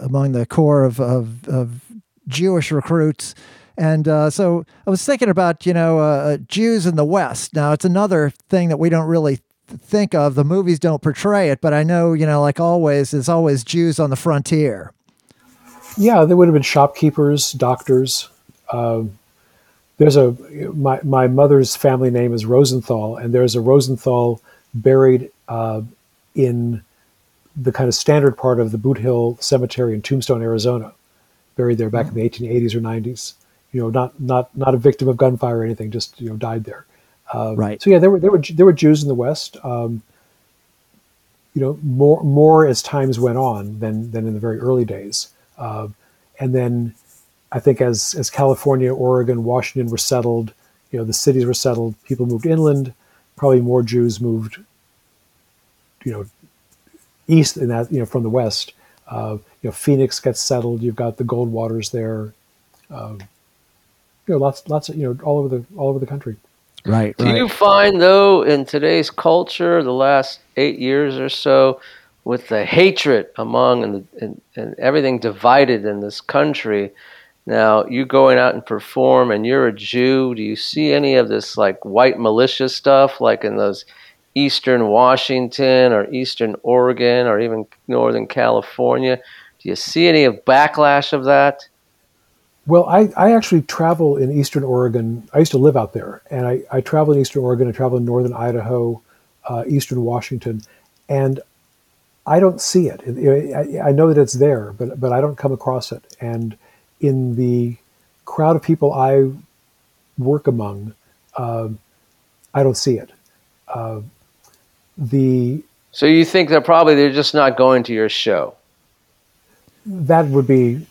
the among the core of of, of Jewish recruits. And uh, so I was thinking about you know uh, Jews in the West. Now it's another thing that we don't really think of. The movies don't portray it, but I know you know like always, there's always Jews on the frontier. Yeah, there would have been shopkeepers, doctors. Um, there's a my my mother's family name is Rosenthal, and there's a Rosenthal buried uh, in the kind of standard part of the Boot Hill Cemetery in Tombstone, Arizona, buried there back in the 1880s or 90s. You know, not not not a victim of gunfire or anything, just you know died there. Um, Right. So yeah, there were there were there were Jews in the West. Um, you know, more more as times went on than than in the very early days. Uh, and then I think as as California, Oregon, Washington were settled, you know, the cities were settled, people moved inland. Probably more Jews moved, you know, east in that you know from the west. Uh, you know, Phoenix gets settled. You've got the Goldwaters there. Um, you know, lots lots of you know all over the all over the country. Right. Do you find though in today's culture, the last eight years or so, with the hatred among and, and, and everything divided in this country, now you going out and perform and you're a Jew, do you see any of this like white militia stuff like in those eastern Washington or eastern Oregon or even northern California? Do you see any of backlash of that? Well, I, I actually travel in Eastern Oregon. I used to live out there, and I, I travel in Eastern Oregon. I travel in Northern Idaho, uh, Eastern Washington, and I don't see it. I, I know that it's there, but but I don't come across it. And in the crowd of people I work among, uh, I don't see it. Uh, the so you think that probably they're just not going to your show? That would be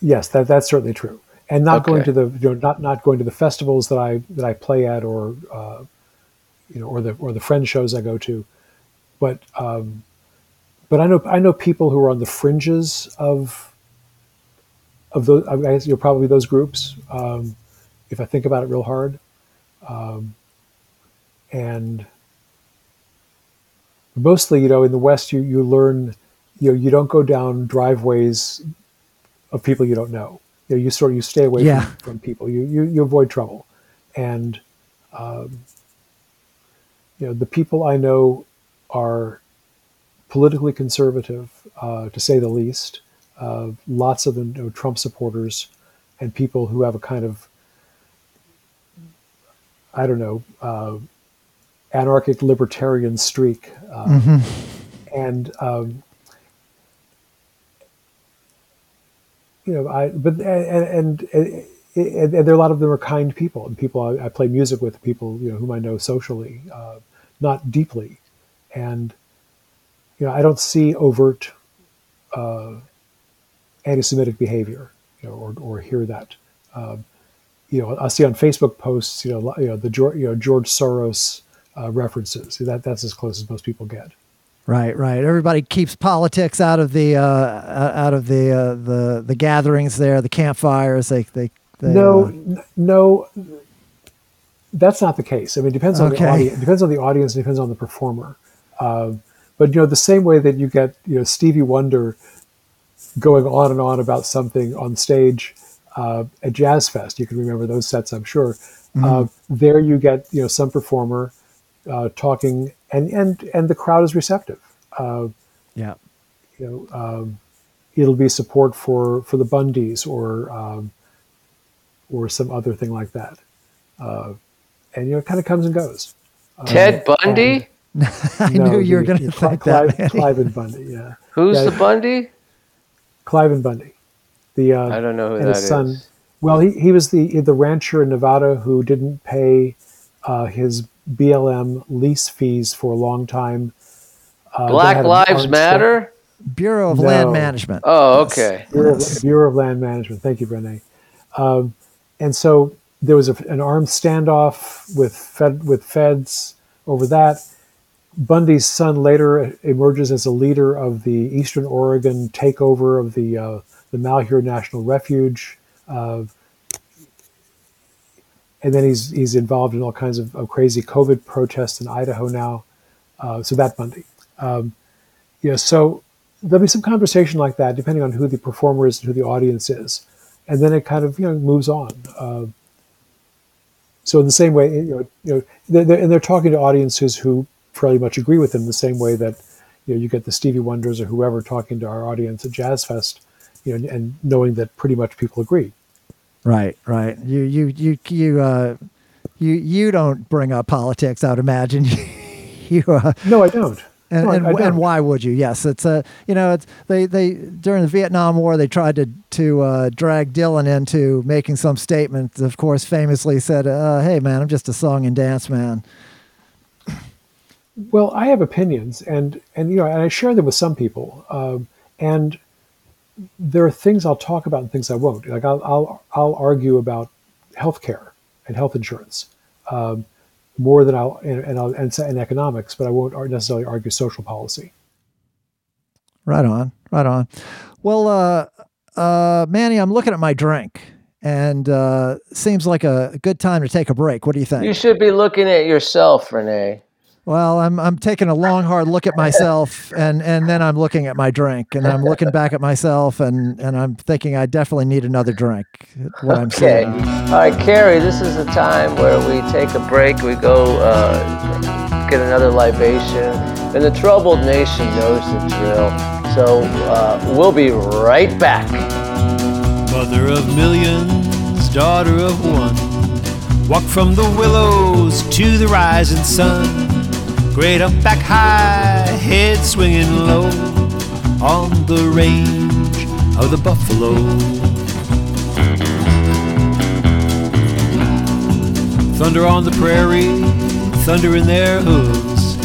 yes, that that's certainly true. And not okay. going to the you know not not going to the festivals that I that I play at or uh, you know or the or the friend shows I go to, but um, but I know I know people who are on the fringes of of those. I guess you know probably those groups. Um, if I think about it real hard, um, and mostly, you know, in the West, you you learn, you know, you don't go down driveways of people you don't know. You know, you sort of you stay away yeah. from, from people. You, you you avoid trouble, and um, you know the people I know are politically conservative, uh, to say the least. Uh, lots of them you know, Trump supporters, and people who have a kind of I don't know uh, anarchic libertarian streak, uh, mm-hmm. and um, you know, I but and, and, and and, there are a lot of them are kind people and people I, I play music with, people you know whom I know socially, uh, not deeply, and you know I don't see overt uh, anti-Semitic behavior, you know, or or hear that. Um, you know, I see on Facebook posts, you know, you know the George, you know George Soros uh, references. That that's as close as most people get. Right, right. Everybody keeps politics out of the uh, out of the uh, the the gatherings there, the campfires. They they, they no uh, no. That's not the case. I mean, it depends on okay. the audience. Depends on the audience. Depends on the performer. Uh, but you know, the same way that you get you know Stevie Wonder going on and on about something on stage uh, at Jazz Fest. You can remember those sets, I'm sure. Mm-hmm. Uh, there, you get you know some performer uh, talking, and and and the crowd is receptive. Uh, yeah, you know, um, it'll be support for for the Bundys or um, or some other thing like that, uh, and you know, it kind of comes and goes. Ted uh, Bundy. I no, knew you were going to think Clive, that. Cliven Bundy, yeah. Who's yeah, the Bundy? Cliven Bundy. The uh, I don't know who and that his son. Well, he, he was the the rancher in Nevada who didn't pay uh, his BLM lease fees for a long time. Uh, Black Lives Matter? Bureau of no. Land Management. Oh, okay. Bureau, of, Bureau of Land Management. Thank you, Brene. Um, and so there was a, an armed standoff with fed, with feds over that. Bundy's son later emerges as a leader of the Eastern Oregon takeover of the uh, the Malheur National Refuge. Uh, and then he's he's involved in all kinds of, of crazy COVID protests in Idaho now. Uh, so that Bundy, um, yeah. So there'll be some conversation like that, depending on who the performer is and who the audience is, and then it kind of you know moves on. Uh, so in the same way, you know, you know, they're, they're, and they're talking to audiences who fairly much agree with them, the same way that you know you get the Stevie Wonders or whoever talking to our audience at Jazz Fest, you know, and knowing that pretty much people agree. Right, right. You, you, you, you, uh, you, you don't bring up politics. I would imagine. you, uh, no, I don't. And, no, and, I, I and, why would you? Yes, it's a uh, you know it's they they during the Vietnam War they tried to to uh, drag Dylan into making some statement. Of course, famously said, uh, "Hey man, I'm just a song and dance man." Well, I have opinions, and and you know, and I share them with some people, um, and there are things I'll talk about and things I won't. Like I'll I'll, I'll argue about healthcare and health insurance um, more than I'll and, and I'll and, and economics, but I won't necessarily argue social policy. Right on, right on. Well, uh, uh, Manny, I'm looking at my drink, and uh, seems like a good time to take a break. What do you think? You should be looking at yourself, Renee. Well, I'm I'm taking a long hard look at myself and and then I'm looking at my drink and I'm looking back at myself and and I'm thinking I definitely need another drink. What I'm okay. saying. All right, Kerry, this is a time where we take a break. We go uh, get another libation, and the troubled nation knows the drill. So uh, we'll be right back. Mother of millions, daughter of one. Walk from the willows to the rising sun. Great up back high, head swinging low on the range of the buffalo. Thunder on the prairie, thunder in their hooves.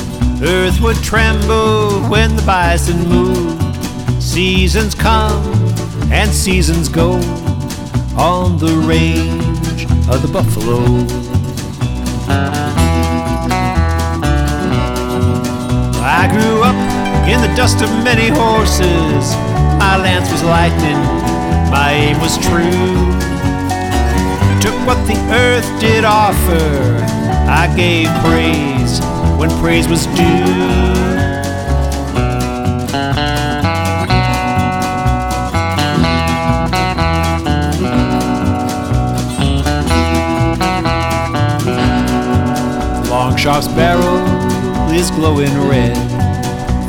Earth would tremble when the bison moved. Seasons come and seasons go on the range of the buffalo. I grew up in the dust of many horses. My lance was lightning, my aim was true. Took what the earth did offer, I gave praise when praise was due. Longshot's barrel is glowing red.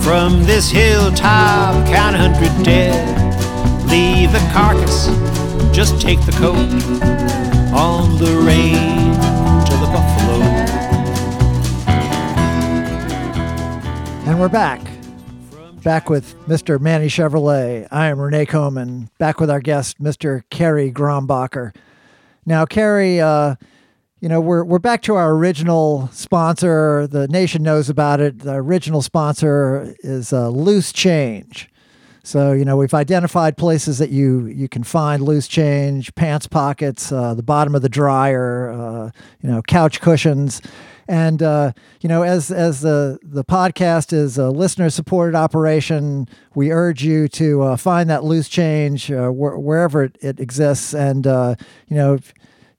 From this hilltop, count a hundred dead. Leave the carcass, just take the coat on the range of the buffalo. And we're back. Back with Mr. Manny Chevrolet. I am Renee Coman. Back with our guest, Mr. Kerry Grombacher. Now, Kerry, uh, you know, we're we're back to our original sponsor. The nation knows about it. The original sponsor is uh, Loose Change. So you know, we've identified places that you you can find loose change, pants pockets, uh, the bottom of the dryer, uh, you know, couch cushions. And uh, you know, as as the the podcast is a listener supported operation, we urge you to uh, find that loose change uh, wh- wherever it, it exists, and uh, you know,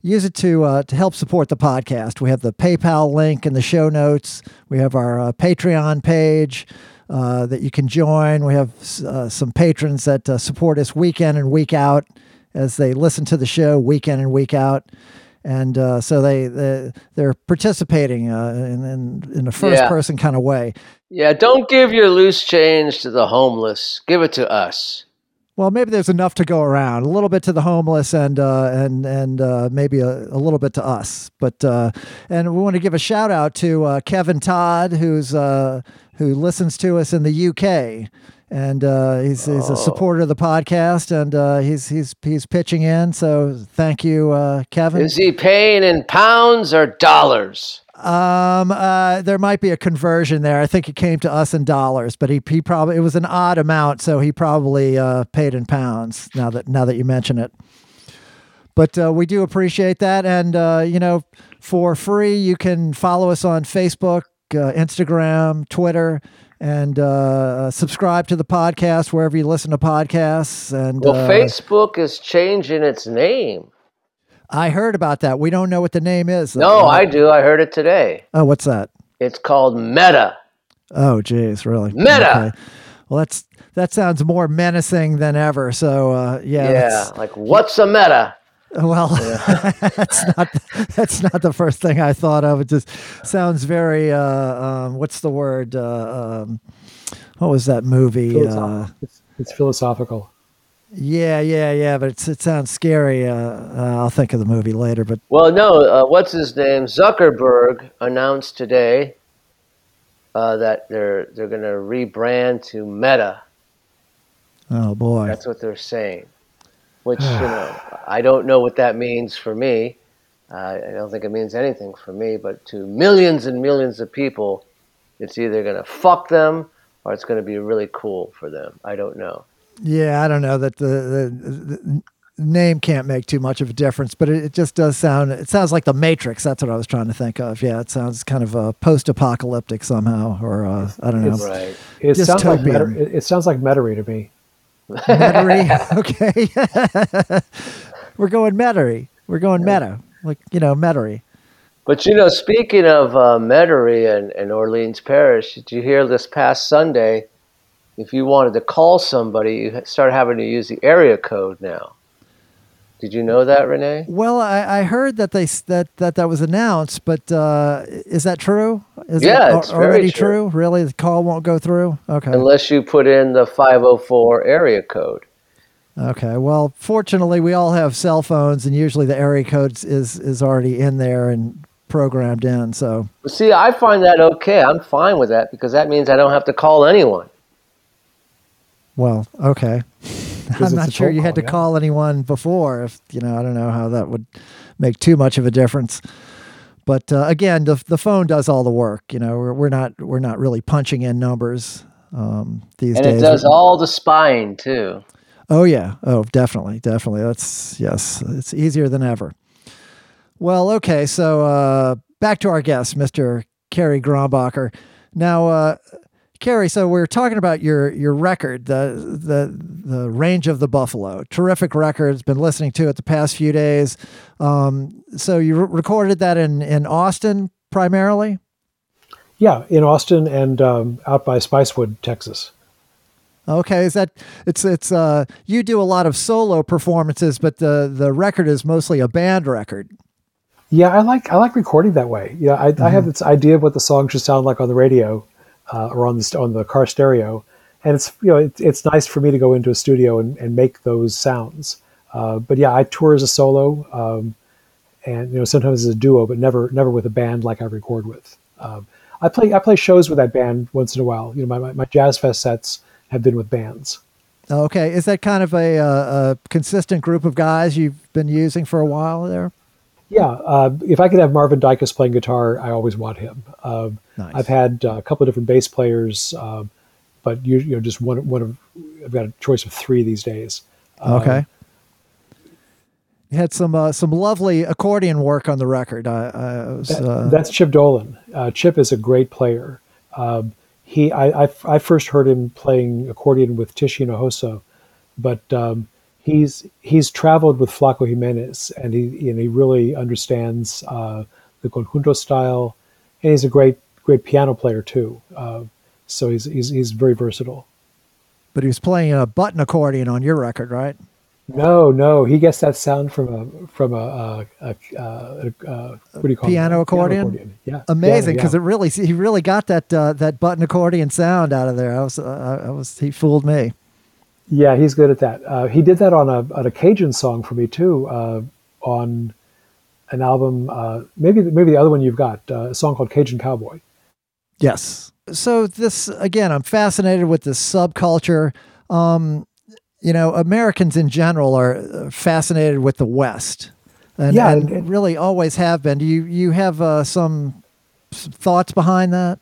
use it to uh, to help support the podcast. We have the PayPal link in the show notes. We have our uh, Patreon page. Uh, that you can join. We have uh, some patrons that uh, support us week in and week out as they listen to the show week in and week out and uh, so they, they they're participating uh, in, in in a first Yeah. person kind of way. Yeah, don't give your loose change to the homeless. Give it to us. Well, maybe there's enough to go around. A little bit to the homeless, and uh, and and uh, maybe a, a little bit to us. But uh, and we want to give a shout out to uh, Kevin Todd, who's uh, who listens to us in the UK, and uh, he's he's a supporter of the podcast, and uh, he's he's he's pitching in. So thank you, uh, Kevin. Is he paying in pounds or dollars? Um, uh, there might be a conversion there. I think it came to us in dollars, but he, he probably it was an odd amount, so he probably uh, paid in pounds. Now that now that you mention it, but uh, we do appreciate that, and uh, you know, for free, you can follow us on Facebook, uh, Instagram, Twitter, and uh, subscribe to the podcast wherever you listen to podcasts. And Well, uh, Facebook is changing its name. I heard about that. We don't know what the name is. No, Uh, I do. I heard it today. Oh, what's that? It's called Meta. Oh, geez, really? Meta. Well, that's that sounds more menacing than ever. So, uh, yeah. Yeah, like what's a meta? Well, that's not that's not the first thing I thought of. It just sounds very. Uh, um, what's the word? Uh, um, what was that movie? Uh, Philosoph- it's, it's philosophical. Yeah, yeah, yeah. But it's, it sounds scary. Uh, uh, I'll think of the movie later. But Well, no. Uh, what's his name? Zuckerberg announced today uh, that they're they're going to rebrand to Meta. oh boy, That's what they're saying. Which you know, I don't know what that means for me. Uh, I don't think it means anything for me. But to millions and millions of people, it's either going to fuck them or it's going to be really cool for them. I don't know. Yeah. I don't know that the, the, the name can't make too much of a difference, but it, it just does sound. It sounds like the Matrix. That's what I was trying to think of. Yeah, it sounds kind of uh, post-apocalyptic somehow, or uh, I don't know. It's- Right. It Just sounds like Meta, it, it sounds like Metairie to me. Metairie. okay. We're going Metairie. We're going meta. Like, you know, Metairie. But you know, speaking of uh, Metairie and, and Orleans Parish, did you hear this past Sunday? If you wanted to call somebody, you start having to use the area code now. Did you know that, Renee? Well, I, I heard that they that, that that was announced, but uh, is that true? Is Yeah, it it's already true. true. Really, the call won't go through. Okay. Unless you put in the 504 area code. Okay. Well, fortunately, we all have cell phones, and usually the area code is is already in there and programmed in. So. See, I find that okay. I'm fine with that because that means I don't have to call anyone. Well, okay. I'm not sure you had to call, yeah. call anyone before. If you know, I don't know how that would make too much of a difference. But uh, again, the the phone does all the work. You know, we're, we're not we're not really punching in numbers um, these And days. And it does all the spying too. Oh yeah. Oh, definitely, definitely. That's yes. It's easier than ever. Well, okay. So uh, back to our guest, Mr. Kerry Grombacher. Now, uh, Kerry. So we're talking about your your record, the the the Range of the Buffalo. Terrific record. It's been listening to it the past few days. Um, so you re- recorded that in in Austin primarily. Yeah, in Austin and um, out by Spicewood, Texas. Okay, is that it's it's uh you do a lot of solo performances, but the the record is mostly a band record. Yeah, I like I like recording that way. Yeah, I, I have this idea of what the song should sound like on the radio uh, or on the on the car stereo, and it's you know it, it's nice for me to go into a studio and, and make those sounds. Uh, but yeah, I tour as a solo, um, and you know sometimes as a duo, but never never with a band like I record with. Um, I play I play shows with that band once in a while. You know, my my, my jazz fest sets have been with bands. Okay, is that kind of a, uh, a consistent group of guys you've been using for a while there? Yeah, uh, if I could have Marvin Dykhuis playing guitar, I always want him. Um, Nice. I've had uh, a couple of different bass players, um, but you, you know, just one one of I've got a choice of three these days. Okay. You had some uh, some lovely accordion work on the record. I, I was, That- uh, that's Chip Dolan. Uh, Chip is a great player. Um, he, I, I, I first heard him playing accordion with Tish Hinojosa, but um, he's he's traveled with Flaco Jimenez, and he and he really understands uh, the conjunto style, and he's a great great piano player too. Uh, so he's, he's he's very versatile. but he was playing a button accordion on your record, right? No, no, he gets that sound from a from a, a, a, a, what do you call Piano it? accordion? Yeah, Amazing, piano, because yeah. it really he really got that uh, that button accordion sound out of there. I was uh, I was he fooled me. Yeah, he's good at that. Uh, he did that on a on a Cajun song for me too, uh, on an album. Uh, maybe maybe the other one you've got uh, a song called Cajun Cowboy. Yes. So this again, I'm fascinated with this subculture. Um, you know, Americans in general are uh, fascinated with the West, and, Yeah, and and- really always have been. Do you you have uh, some, some thoughts behind that?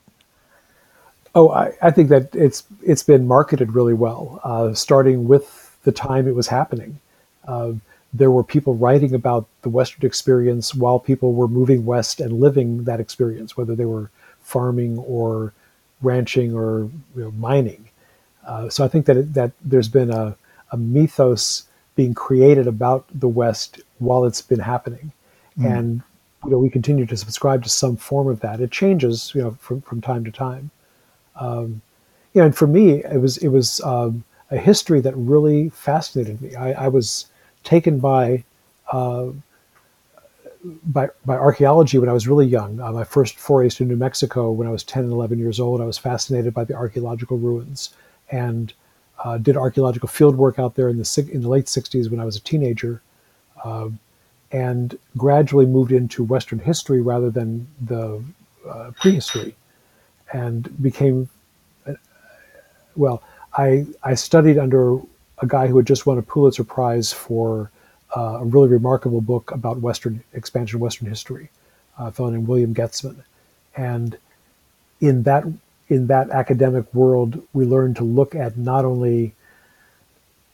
Oh, I, I think that it's it's been marketed really well, uh, starting with the time it was happening. Uh, there were people writing about the Western experience while people were moving west and living that experience, whether they were farming or ranching or you know, mining. Uh, so I think that it, that there's been a, a mythos being created about the West while it's been happening, and you know we continue to subscribe to some form of that. It changes, you know, from from time to time you know, and for me, it was it was um, a history that really fascinated me. I, I was taken by uh, by by archaeology when I was really young. Uh, my first forays to New Mexico when I was ten and eleven years old. I was fascinated by the archaeological ruins and uh, did archaeological field work out there in the in the late '60s when I was a teenager, um, and gradually moved into Western history rather than the uh, prehistory and became well i i studied under a guy who had just won a pulitzer prize for uh, a really remarkable book about western expansion western history uh, a fellow named william Goetzmann and in that in that academic world we learned to look at not only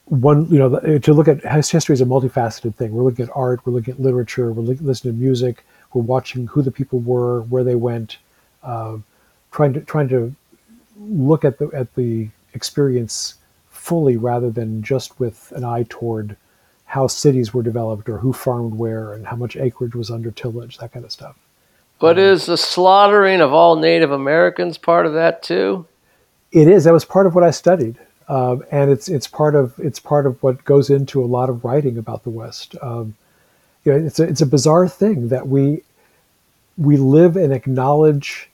one you know to look at history is a multifaceted thing. We're looking at art we're looking at literature we're listening to music we're watching who the people were where they went uh, trying to trying to look at the at the experience fully rather than just with an eye toward how cities were developed or who farmed where and how much acreage was under tillage that kind of stuff But is the slaughtering of all Native Americans part of that too? It is. That was part of what I studied, um, and it's it's part of it's part of what goes into a lot of writing about the West. Um, you know, it's a, it's a bizarre thing that we we live and acknowledge.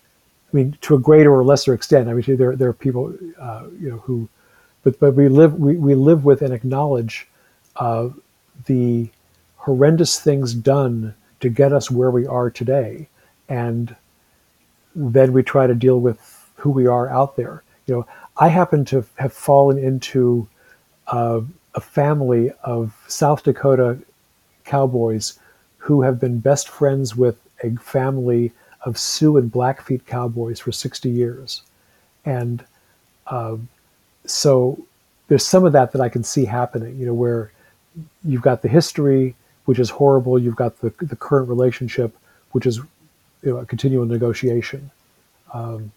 I mean, to a greater or lesser extent. I mean, there there are people, uh, you know, who, but but we live we, we live with and acknowledge uh, the horrendous things done to get us where we are today, and then we try to deal with who we are out there. You know, I happen to have fallen into uh, a family of South Dakota cowboys who have been best friends with a family of Sioux and Blackfeet cowboys for 60 years. And uh, so there's some of that that I can see happening, you know, where you've got the history, which is horrible. You've got the, the current relationship, which is you know, a continual negotiation. Um,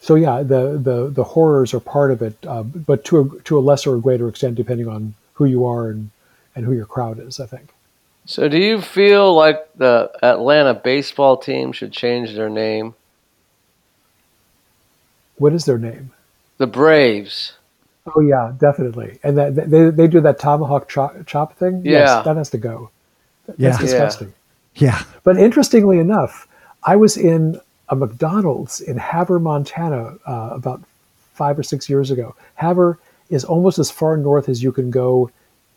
so yeah, the, the, the horrors are part of it, uh, but to a, to a lesser or greater extent, depending on who you are and, and who your crowd is, I think. So, do you feel like the Atlanta baseball team should change their name? What is their name? The Braves. Oh yeah, definitely. And that they they do that tomahawk chop, chop thing. Yeah, yes, that has to go. That's Yeah. disgusting. Yeah. But interestingly enough, I was in a McDonald's in Havre, Montana, uh, about five or six years ago. Havre is almost as far north as you can go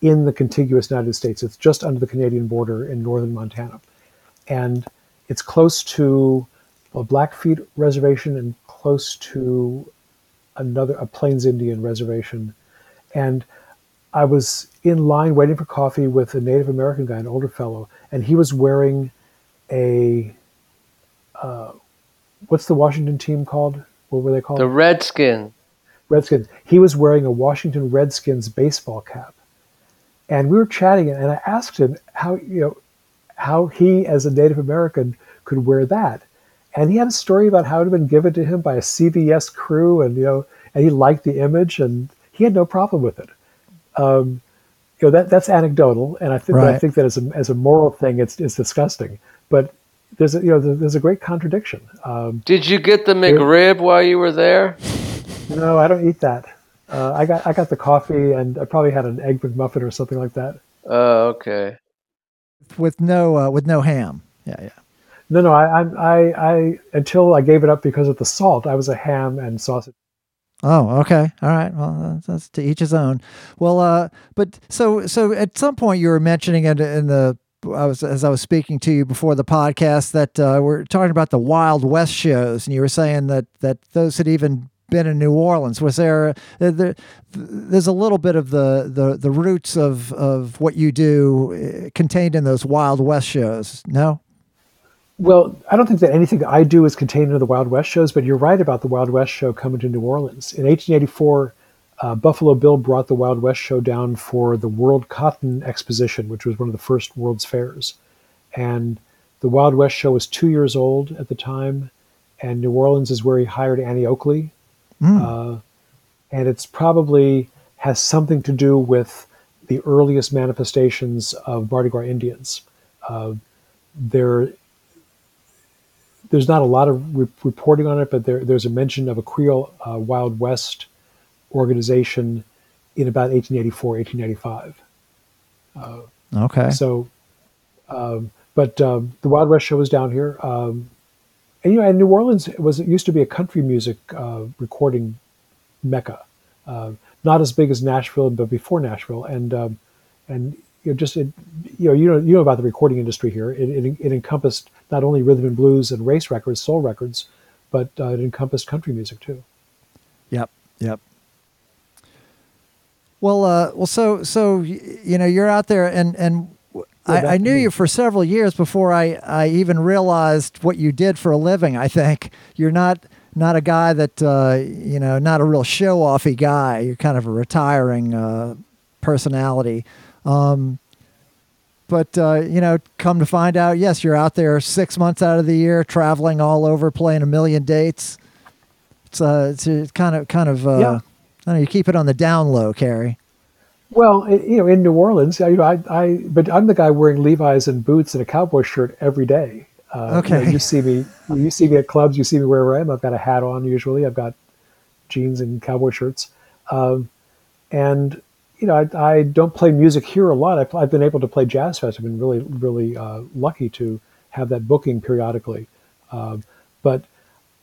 in the contiguous United States. It's just under the Canadian border in northern Montana, and it's close to a Blackfeet reservation and close to another a Plains Indian reservation, and I was in line waiting for coffee with a Native American guy, an older fellow, and he was wearing a uh, what's the Washington team called? What were they called? The Redskins. Redskins. He was wearing a Washington Redskins baseball cap, and we were chatting, and I asked him how you know how he, as a Native American, could wear that, and he had a story about how it had been given to him by a CVS crew, and you know, and he liked the image, and he had no problem with it. Um, you know that that's anecdotal, and I think but I think that as a as a moral thing, it's it's disgusting. But there's a, you know there's a great contradiction. Um, Did you get the McRib while you were there? no, I don't eat that. Uh, I got I got the coffee, and I probably had an egg McMuffin or something like that. Oh, okay. With no uh, with no ham. Yeah, yeah. No, no, I, I, I, I, until I gave it up because of the salt, I was a ham and sausage. Oh, okay. All right. Well, that's, that's to each his own. Well, uh, but so so at some point you were mentioning it in the I was as I was speaking to you before the podcast that uh, we're talking about the Wild West shows, and you were saying that that those had even been in New Orleans. Was there, uh, there there's a little bit of the the the roots of of what you do uh, contained in those Wild West shows? No. Well, I don't think that anything I do is contained in the Wild West shows, but you're right about the Wild West show coming to New Orleans. In 1884, uh, Buffalo Bill brought the Wild West show down for the World Cotton Exposition, which was one of the first World's Fairs. And the Wild West show was two years old at the time, and New Orleans is where he hired Annie Oakley. Uh, and it's probably has something to do with the earliest manifestations of Mardi Gras Indians. Uh, there, there's not a lot of re- reporting on it, but there, there's a mention of a Creole uh, Wild West organization in about 1884, 1895. Okay. So, um, but um, the Wild West show was down here, um, and you know, and New Orleans was it used to be a country music uh, recording mecca, uh, not as big as Nashville, but before Nashville, and um, and you know, just it, you know, you know, you know about the recording industry here. It, it, it encompassed not only rhythm and blues and race records, soul records, but uh, it encompassed country music too. Yep. Yep. Well, uh, well, so so you know you're out there, and and I, I knew you for several years before I I even realized what you did for a living. I think you're not not a guy that uh, you know not a real show offy guy. You're kind of a retiring uh, personality. Um, but uh, you know, come to find out, yes, you're out there six months out of the year, traveling all over, playing a million dates. It's uh, it's, it's kind of kind of uh, Yeah. I don't know. You keep it on the down low, Kerry. Well, you know, in New Orleans, you know, I, I, but I'm the guy wearing Levi's and boots and a cowboy shirt every day. Uh, you know, Okay. You, see me, you see me at clubs, you see me wherever I am. I've got a hat on usually. I've got jeans and cowboy shirts, um, and you know, I, I don't play music here a lot. I've, I've been able to play jazz fest. I've been really, really uh, lucky to have that booking periodically. Um, but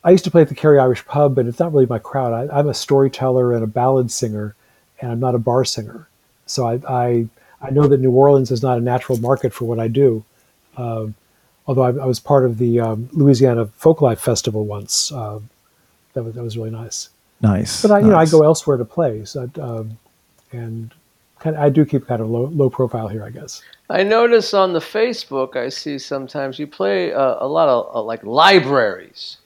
I used to play at the Kerry Irish Pub, but it's not really my crowd. I, I'm a storyteller and a ballad singer, and I'm not a bar singer. So I, I, I know that New Orleans is not a natural market for what I do. Um, although I, I, was part of the um, Louisiana Folklife Festival once. Uh, that was that was really nice. Nice. But I, nice. you know, I go elsewhere to play, so, um, and kind of, I do keep kind of low low profile here, I guess. I notice on the Facebook, I see sometimes you play uh, a lot of uh, like libraries.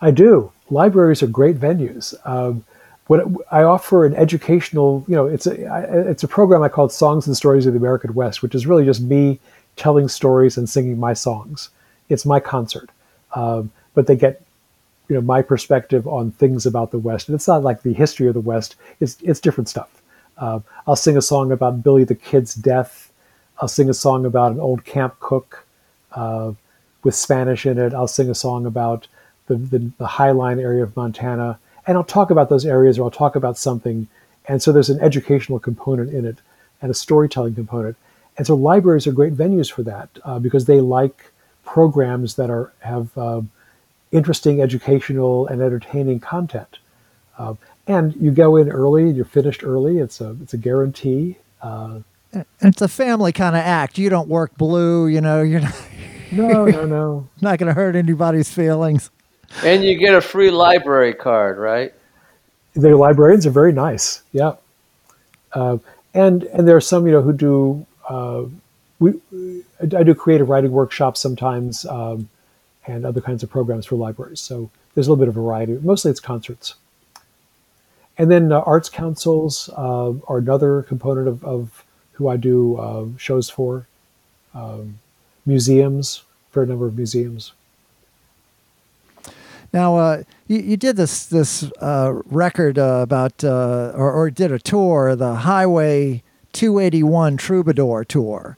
I do. Libraries are great venues. Um, what I offer an educational, you know, it's a it's a program I call Songs and Stories of the American West, which is really just me telling stories and singing my songs. It's my concert, um, but they get you know my perspective on things about the West, and it's not like the history of the West. It's it's different stuff. Uh, I'll sing a song about Billy the Kid's death. I'll sing a song about an old camp cook uh, with Spanish in it. I'll sing a song about the, the, the Highline area of Montana and I'll talk about those areas or I'll talk about something. And so there's an educational component in it and a storytelling component. And so libraries are great venues for that uh, because they like programs that are have uh, interesting educational and entertaining content. Uh, and you go in early, and you're finished early. It's a it's a guarantee. Uh, it's a family kind of act. You don't work blue, you know. You're not, no, no, no. Not going to hurt anybody's feelings. And you get a free library card, right? The librarians are very nice. Yeah. Uh, and and there are some you know who do uh, we I do creative writing workshops sometimes um, and other kinds of programs for libraries. So there's a little bit of variety. Mostly it's concerts. And then uh, arts councils uh, are another component of, of who I do uh, shows for. Um, museums, for a number of museums. Now, uh, you, you, did this this uh, record uh, about, uh, or, or, did a tour, the Highway 281 Troubadour tour.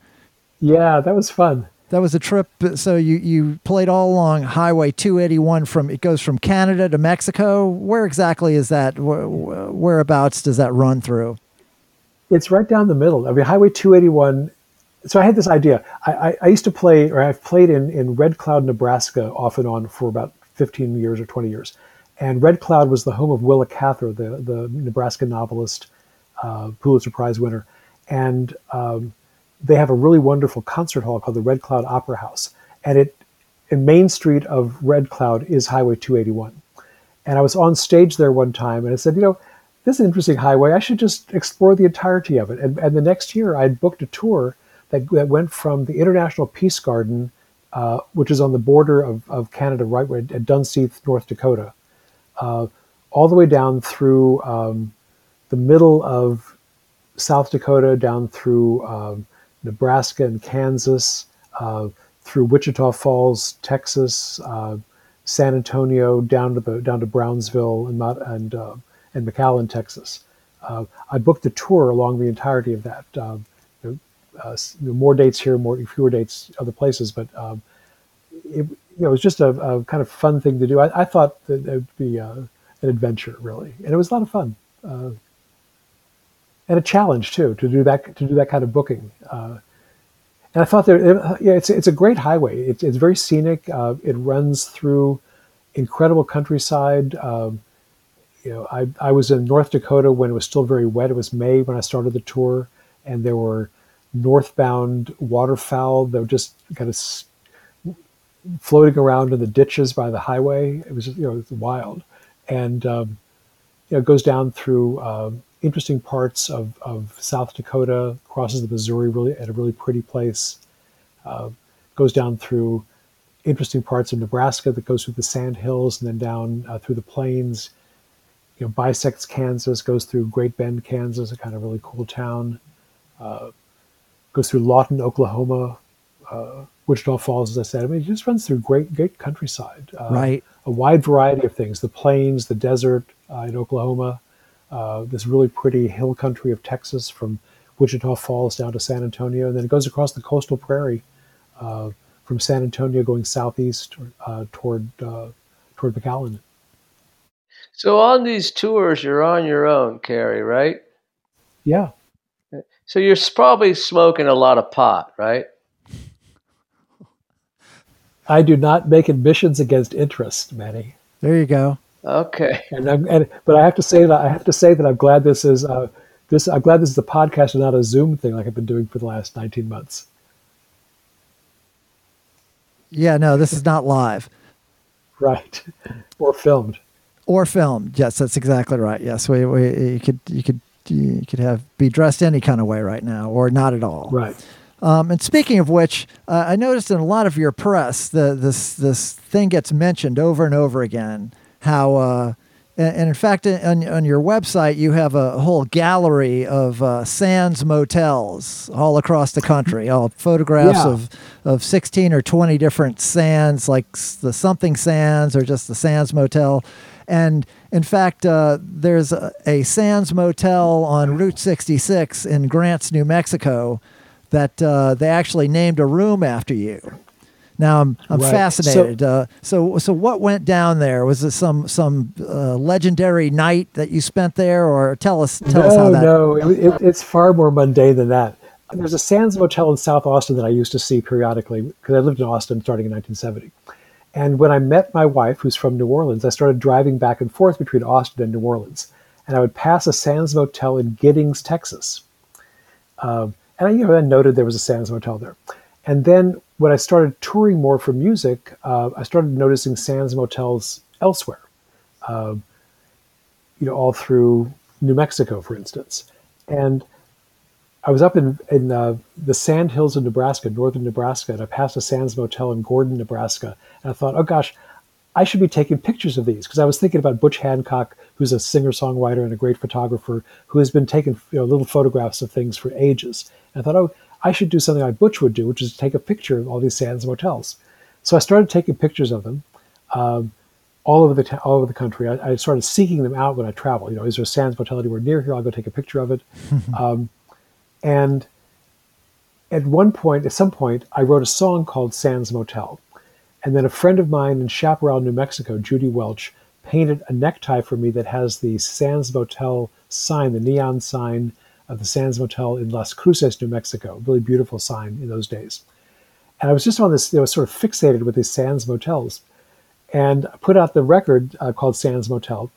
Yeah, that was fun. That was a trip. So you, you played all along Highway 281 from it goes from Canada to Mexico. Where exactly is that? whereabouts does that run through? It's right down the middle. I mean, Highway 281. So I had this idea. I, I, I used to play, or I've played in, in Red Cloud, Nebraska, off and on for about 15 years or 20 years. And Red Cloud was the home of Willa Cather, the, the Nebraska novelist, uh, Pulitzer Prize winner. And um, they have a really wonderful concert hall called the Red Cloud Opera House. And it, in Main Street of Red Cloud is Highway 281. And I was on stage there one time and I said, you know, this is an interesting highway. I should just explore the entirety of it. And, and the next year I booked a tour that, that went from the International Peace Garden uh, which is on the border of, of Canada, right at Dunseith, North Dakota, uh, all the way down through um, the middle of South Dakota, down through um, Nebraska and Kansas, uh, through Wichita Falls, Texas, uh, San Antonio, down to the down to Brownsville and and uh, and McAllen, Texas. I booked a tour along the entirety of that uh, more dates here, more fewer dates other places, but um, it, you know, it was just a, a, kind of fun thing to do. I, I thought that it would be uh, an adventure, really, and it was a lot of fun uh, and a challenge too to do that to do that kind of booking. Uh, and I thought that yeah, it's it's a great highway. It's it's very scenic. Uh, it runs through incredible countryside. Um, you know, I I was in North Dakota when it was still very wet. It was May when I started the tour, and there were northbound waterfowl that were just kind of floating around in the ditches by the highway. It was, you know, wild. And, um, you know, it goes down through um, interesting parts of, of South Dakota, crosses the Missouri really at a really pretty place, uh, goes down through interesting parts of Nebraska that goes through the sand hills and then down uh, through the plains. You know, bisects Kansas, goes through Great Bend, Kansas, a kind of really cool town. Uh, goes through Lawton, Oklahoma, uh, Wichita Falls, as I said. I mean, it just runs through great, great countryside. Uh, right. A wide variety of things: the plains, the desert uh, in Oklahoma, uh, this really pretty hill country of Texas, from Wichita Falls down to San Antonio, and then it goes across the coastal prairie uh, from San Antonio, going southeast uh, toward toward McAllen. So on these tours, you're on your own, Kerry, right? Yeah. So you're probably smoking a lot of pot, right? I do not make admissions against interest, Manny. There you go. Okay. And, I'm, and but I have to say that I have to say that I'm glad this is uh, this I'm glad this is a podcast and not a Zoom thing like I've been doing for the last 19 months. Yeah, no, this is not live. Right. or filmed. Or filmed. Yes, that's exactly right. Yes, we, we you could you could you could have be dressed any kind of way right now, or not at all. Right. Um, and speaking of which, uh, I noticed in a lot of your press, the, this this thing gets mentioned over and over again. How, uh, and, and, in fact, on, on, your website, you have a whole gallery of uh, Sands motels all across the country, all photographs yeah. of of sixteen or twenty different Sands, like the something Sands or just the Sands Motel. And in fact, uh, there's a, a Sands Motel on Route 66 in Grants, New Mexico that uh, they actually named a room after you. Now I'm I'm right. fascinated. So, uh, so so what went down there? Was it some some uh, legendary night that you spent there, or tell us tell no, us how that? No, it, it, it's far more mundane than that. There's a Sands Motel in South Austin that I used to see periodically because I lived in Austin starting in 1970. And when I met my wife, who's from New Orleans, I started driving back and forth between Austin and New Orleans, and I would pass a Sands Motel in Giddings, Texas. Um, and I, noted there was a Sands Motel there. And then when I started touring more for music, uh, I started noticing Sands Motels elsewhere. Uh, you know, all through New Mexico, for instance. And I was up in in uh, the Sand Hills of Nebraska, northern Nebraska, and I passed a Sands Motel in Gordon, Nebraska. And I thought, oh gosh, I should be taking pictures of these because I was thinking about Butch Hancock, who's a singer songwriter and a great photographer who has been taking you know, little photographs of things for ages. And I thought, oh, I should do something like Butch would do, which is take a picture of all these Sands motels. So I started taking pictures of them um, all over the all over the country. I, I, started seeking them out when I travel. You know, is there a Sands motel anywhere near here? I'll go take a picture of it. um, and at one point, at some point, I wrote a song called Sands Motel and then a friend of mine in Chaparral, New Mexico, Judy Welch, painted a necktie for me that has the Sands Motel sign, the neon sign of the Sands Motel in Las Cruces, New Mexico. Really beautiful sign in those days. And I was just on this, I was sort of fixated with these Sands Motels. And I put out the record uh, called Sands Motel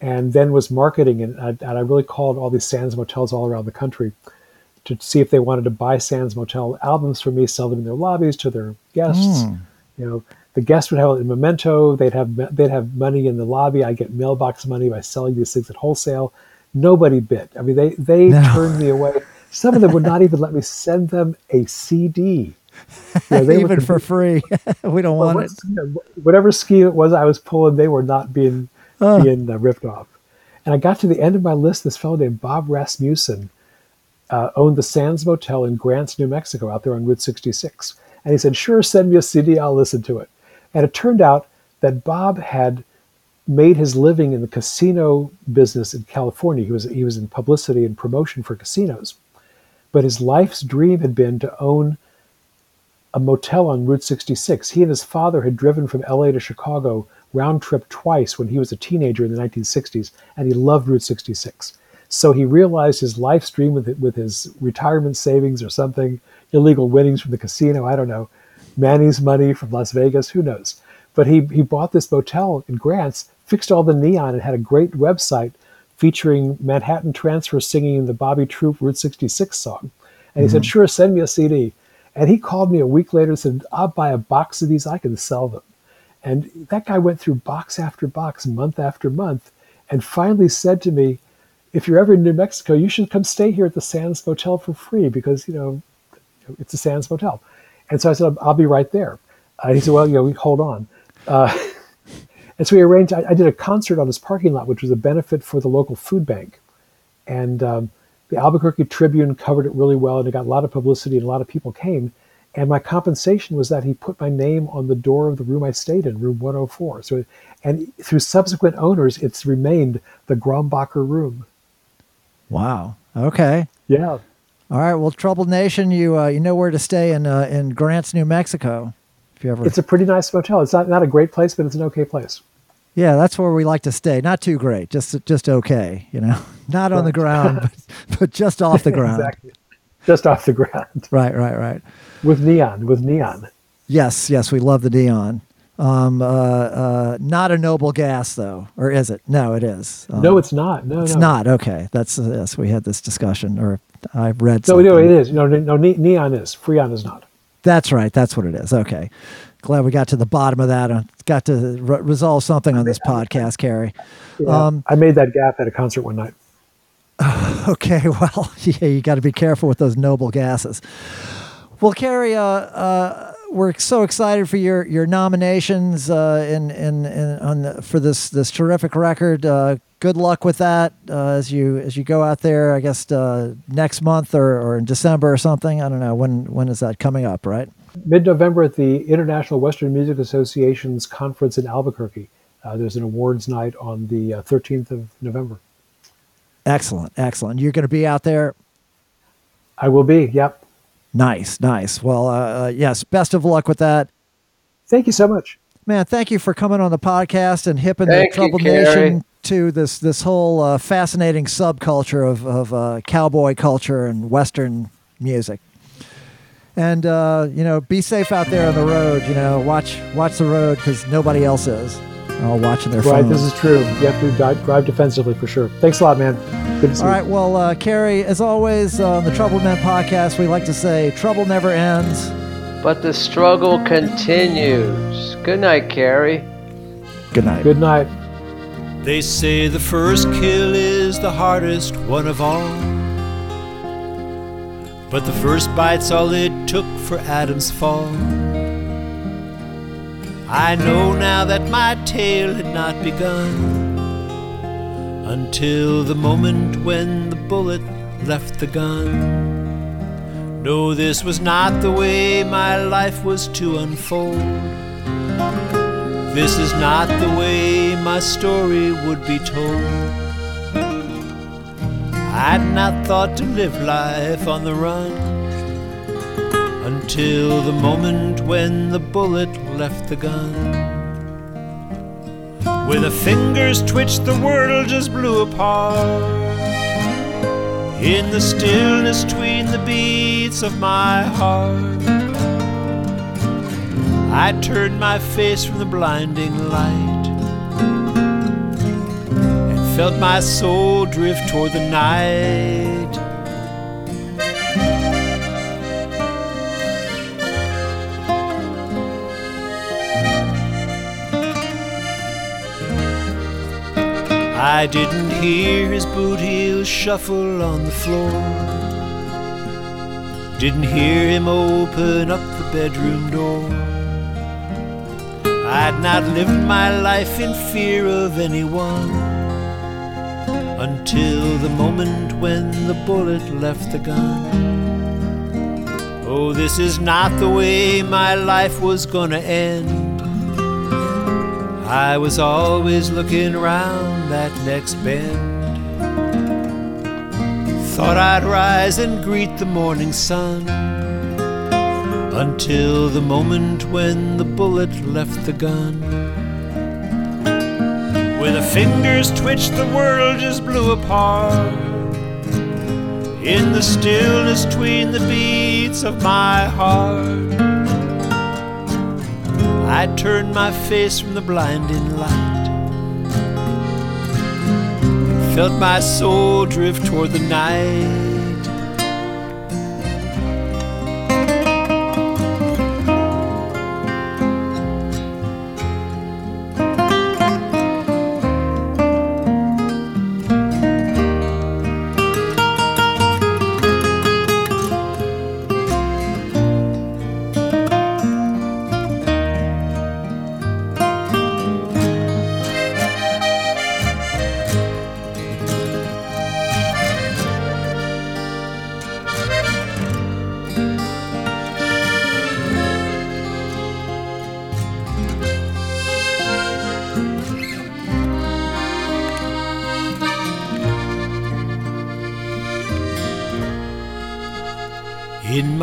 and then was marketing it. And I, and I really called all these Sands Motels all around the country to see if they wanted to buy Sands Motel albums from me, sell them in their lobbies to their guests. Mm. You know, the guests would have a memento. They'd have they'd have money in the lobby. I get mailbox money by selling these things at wholesale. Nobody bit. I mean, they they no. turned me away. Some of them would not even let me send them a CD. Know, even for free. we don't well, want it. You know, whatever scheme it was I was pulling, they were not being being uh, ripped off. And I got to the end of my list. This fellow named Bob Rasmussen uh, owned the Sands Motel in Grants, New Mexico, out there on Route 66. And he said, Sure, send me a CD, I'll listen to it. And it turned out that Bob had made his living in the casino business in California. He was, he was in publicity and promotion for casinos. But his life's dream had been to own a motel on Route 66. He and his father had driven from LA to Chicago round trip twice when he was a teenager in the 1960s, and he loved Route 66. So he realized his life's dream with, with his retirement savings or something illegal winnings from the casino. I don't know. Manny's money from Las Vegas. Who knows? But he, he bought this motel in Grants, fixed all the neon, and had a great website featuring Manhattan Transfer singing the Bobby Troup Route 66 song. And he mm-hmm. said, Sure, send me a CD. And he called me a week later and said, I'll buy a box of these, I can sell them. And that guy went through box after box, month after month, and finally said to me, If you're ever in New Mexico, you should come stay here at the Sands Motel for free because, you know, it's a Sands Motel. And so I said, I'll be right there. Uh, he said, well, you know, hold on. Uh, and so we arranged, I, I, did a concert on this parking lot, which was a benefit for the local food bank. And um, the Albuquerque Tribune covered it really well, and it got a lot of publicity, and a lot of people came. And my compensation was that he put my name on the door of the room I stayed in, room 104. So, and through subsequent owners, it's remained the Grombacher room. Wow. Okay. Yeah. All right. Well, Troubled Nation, you uh, you know where to stay in uh, in Grants, New Mexico. If you ever, it's a pretty nice motel. It's not not a great place, but it's an okay place. Yeah, that's where we like to stay. Not too great, just just okay. You know, not on the ground, but, but just off the ground. exactly. Just off the ground. Right, right, right. With neon, with neon. Yes, yes, we love the neon. Um, uh, uh, not a noble gas, though, or is it? No, it is. Um, no, it's not. No, it's no. not. Okay, that's uh, yes. We had this discussion, or I've read. No, no, it is. No, no, no, ne- neon is. Freon is not. That's right. That's what it is. Okay, glad we got to the bottom of that. and got to re- resolve something on this podcast, Kerry. Yeah, Um, I made that gap at a concert one night. Okay, well, yeah, you got to be careful with those noble gases. Well, Kerry, uh, uh, we're so excited for your your nominations uh, in in, in on the, for this this terrific record. Uh, good luck with that uh, as you as you go out there. I guess uh, next month or, or in December or something. I don't know when when is that coming up, right? Mid-November at the International Western Music Association's conference in Albuquerque. Uh, there's an awards night on the uh, 13th of November. Excellent, excellent. You're going to be out there. I will be. Yep. Nice, nice. Well, uh, uh, yes. Best of luck with that. Thank you so much. Man, thank you for coming on the podcast and hipping Thank the you, Trouble Nation to this this whole uh, fascinating subculture of of uh, cowboy culture and Western music. And uh, you know, be safe out there on the road. You know, watch watch the road because nobody else is. They're all watching their Right. phones. This is true. You have to drive, drive defensively for sure. Thanks a lot, man. Good to see all you. right. Well, uh, Kerry, as always uh, on the Trouble Men podcast, we like to say trouble never ends. But the struggle continues. Good night, Kerry. Good night. Good night. They say the first kill is the hardest one of all. But the first bite's all it took for Adam's fall. I know now that my tale had not begun until the moment when the bullet left the gun. No, this was not the way my life was to unfold. This is not the way my story would be told. I'd not thought to live life on the run until the moment when the bullet left the gun. With a finger's twitch, the world just blew apart. In the stillness between the beats of my heart. I turned my face from the blinding light and felt my soul drift toward the night. I didn't hear his boot heels shuffle on the floor. Didn't hear him open up the bedroom door. I'd not lived my life in fear of anyone until the moment when the bullet left the gun. Oh, this is not the way my life was gonna end. I was always looking round that next bend. Thought I'd rise and greet the morning sun until the moment when the bullet left the gun. With a finger's twitch, the world just blew apart. In the stillness between the beats of my heart, I turned my face from the blinding light. Felt my soul drift toward the night.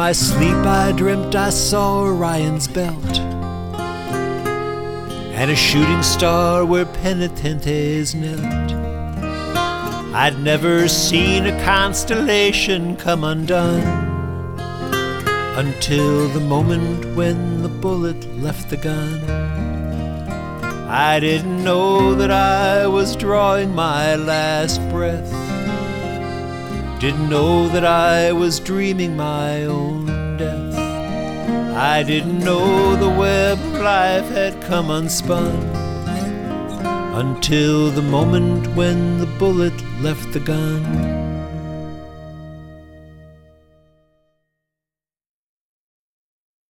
My sleep, I dreamt I saw Orion's belt and a shooting star where penitentes knelt. I'd never seen a constellation come undone until the moment when the bullet left the gun. I didn't know that I was drawing my last breath. Didn't know that I was dreaming my own death. I didn't know the web of life had come unspun until the moment when the bullet left the gun.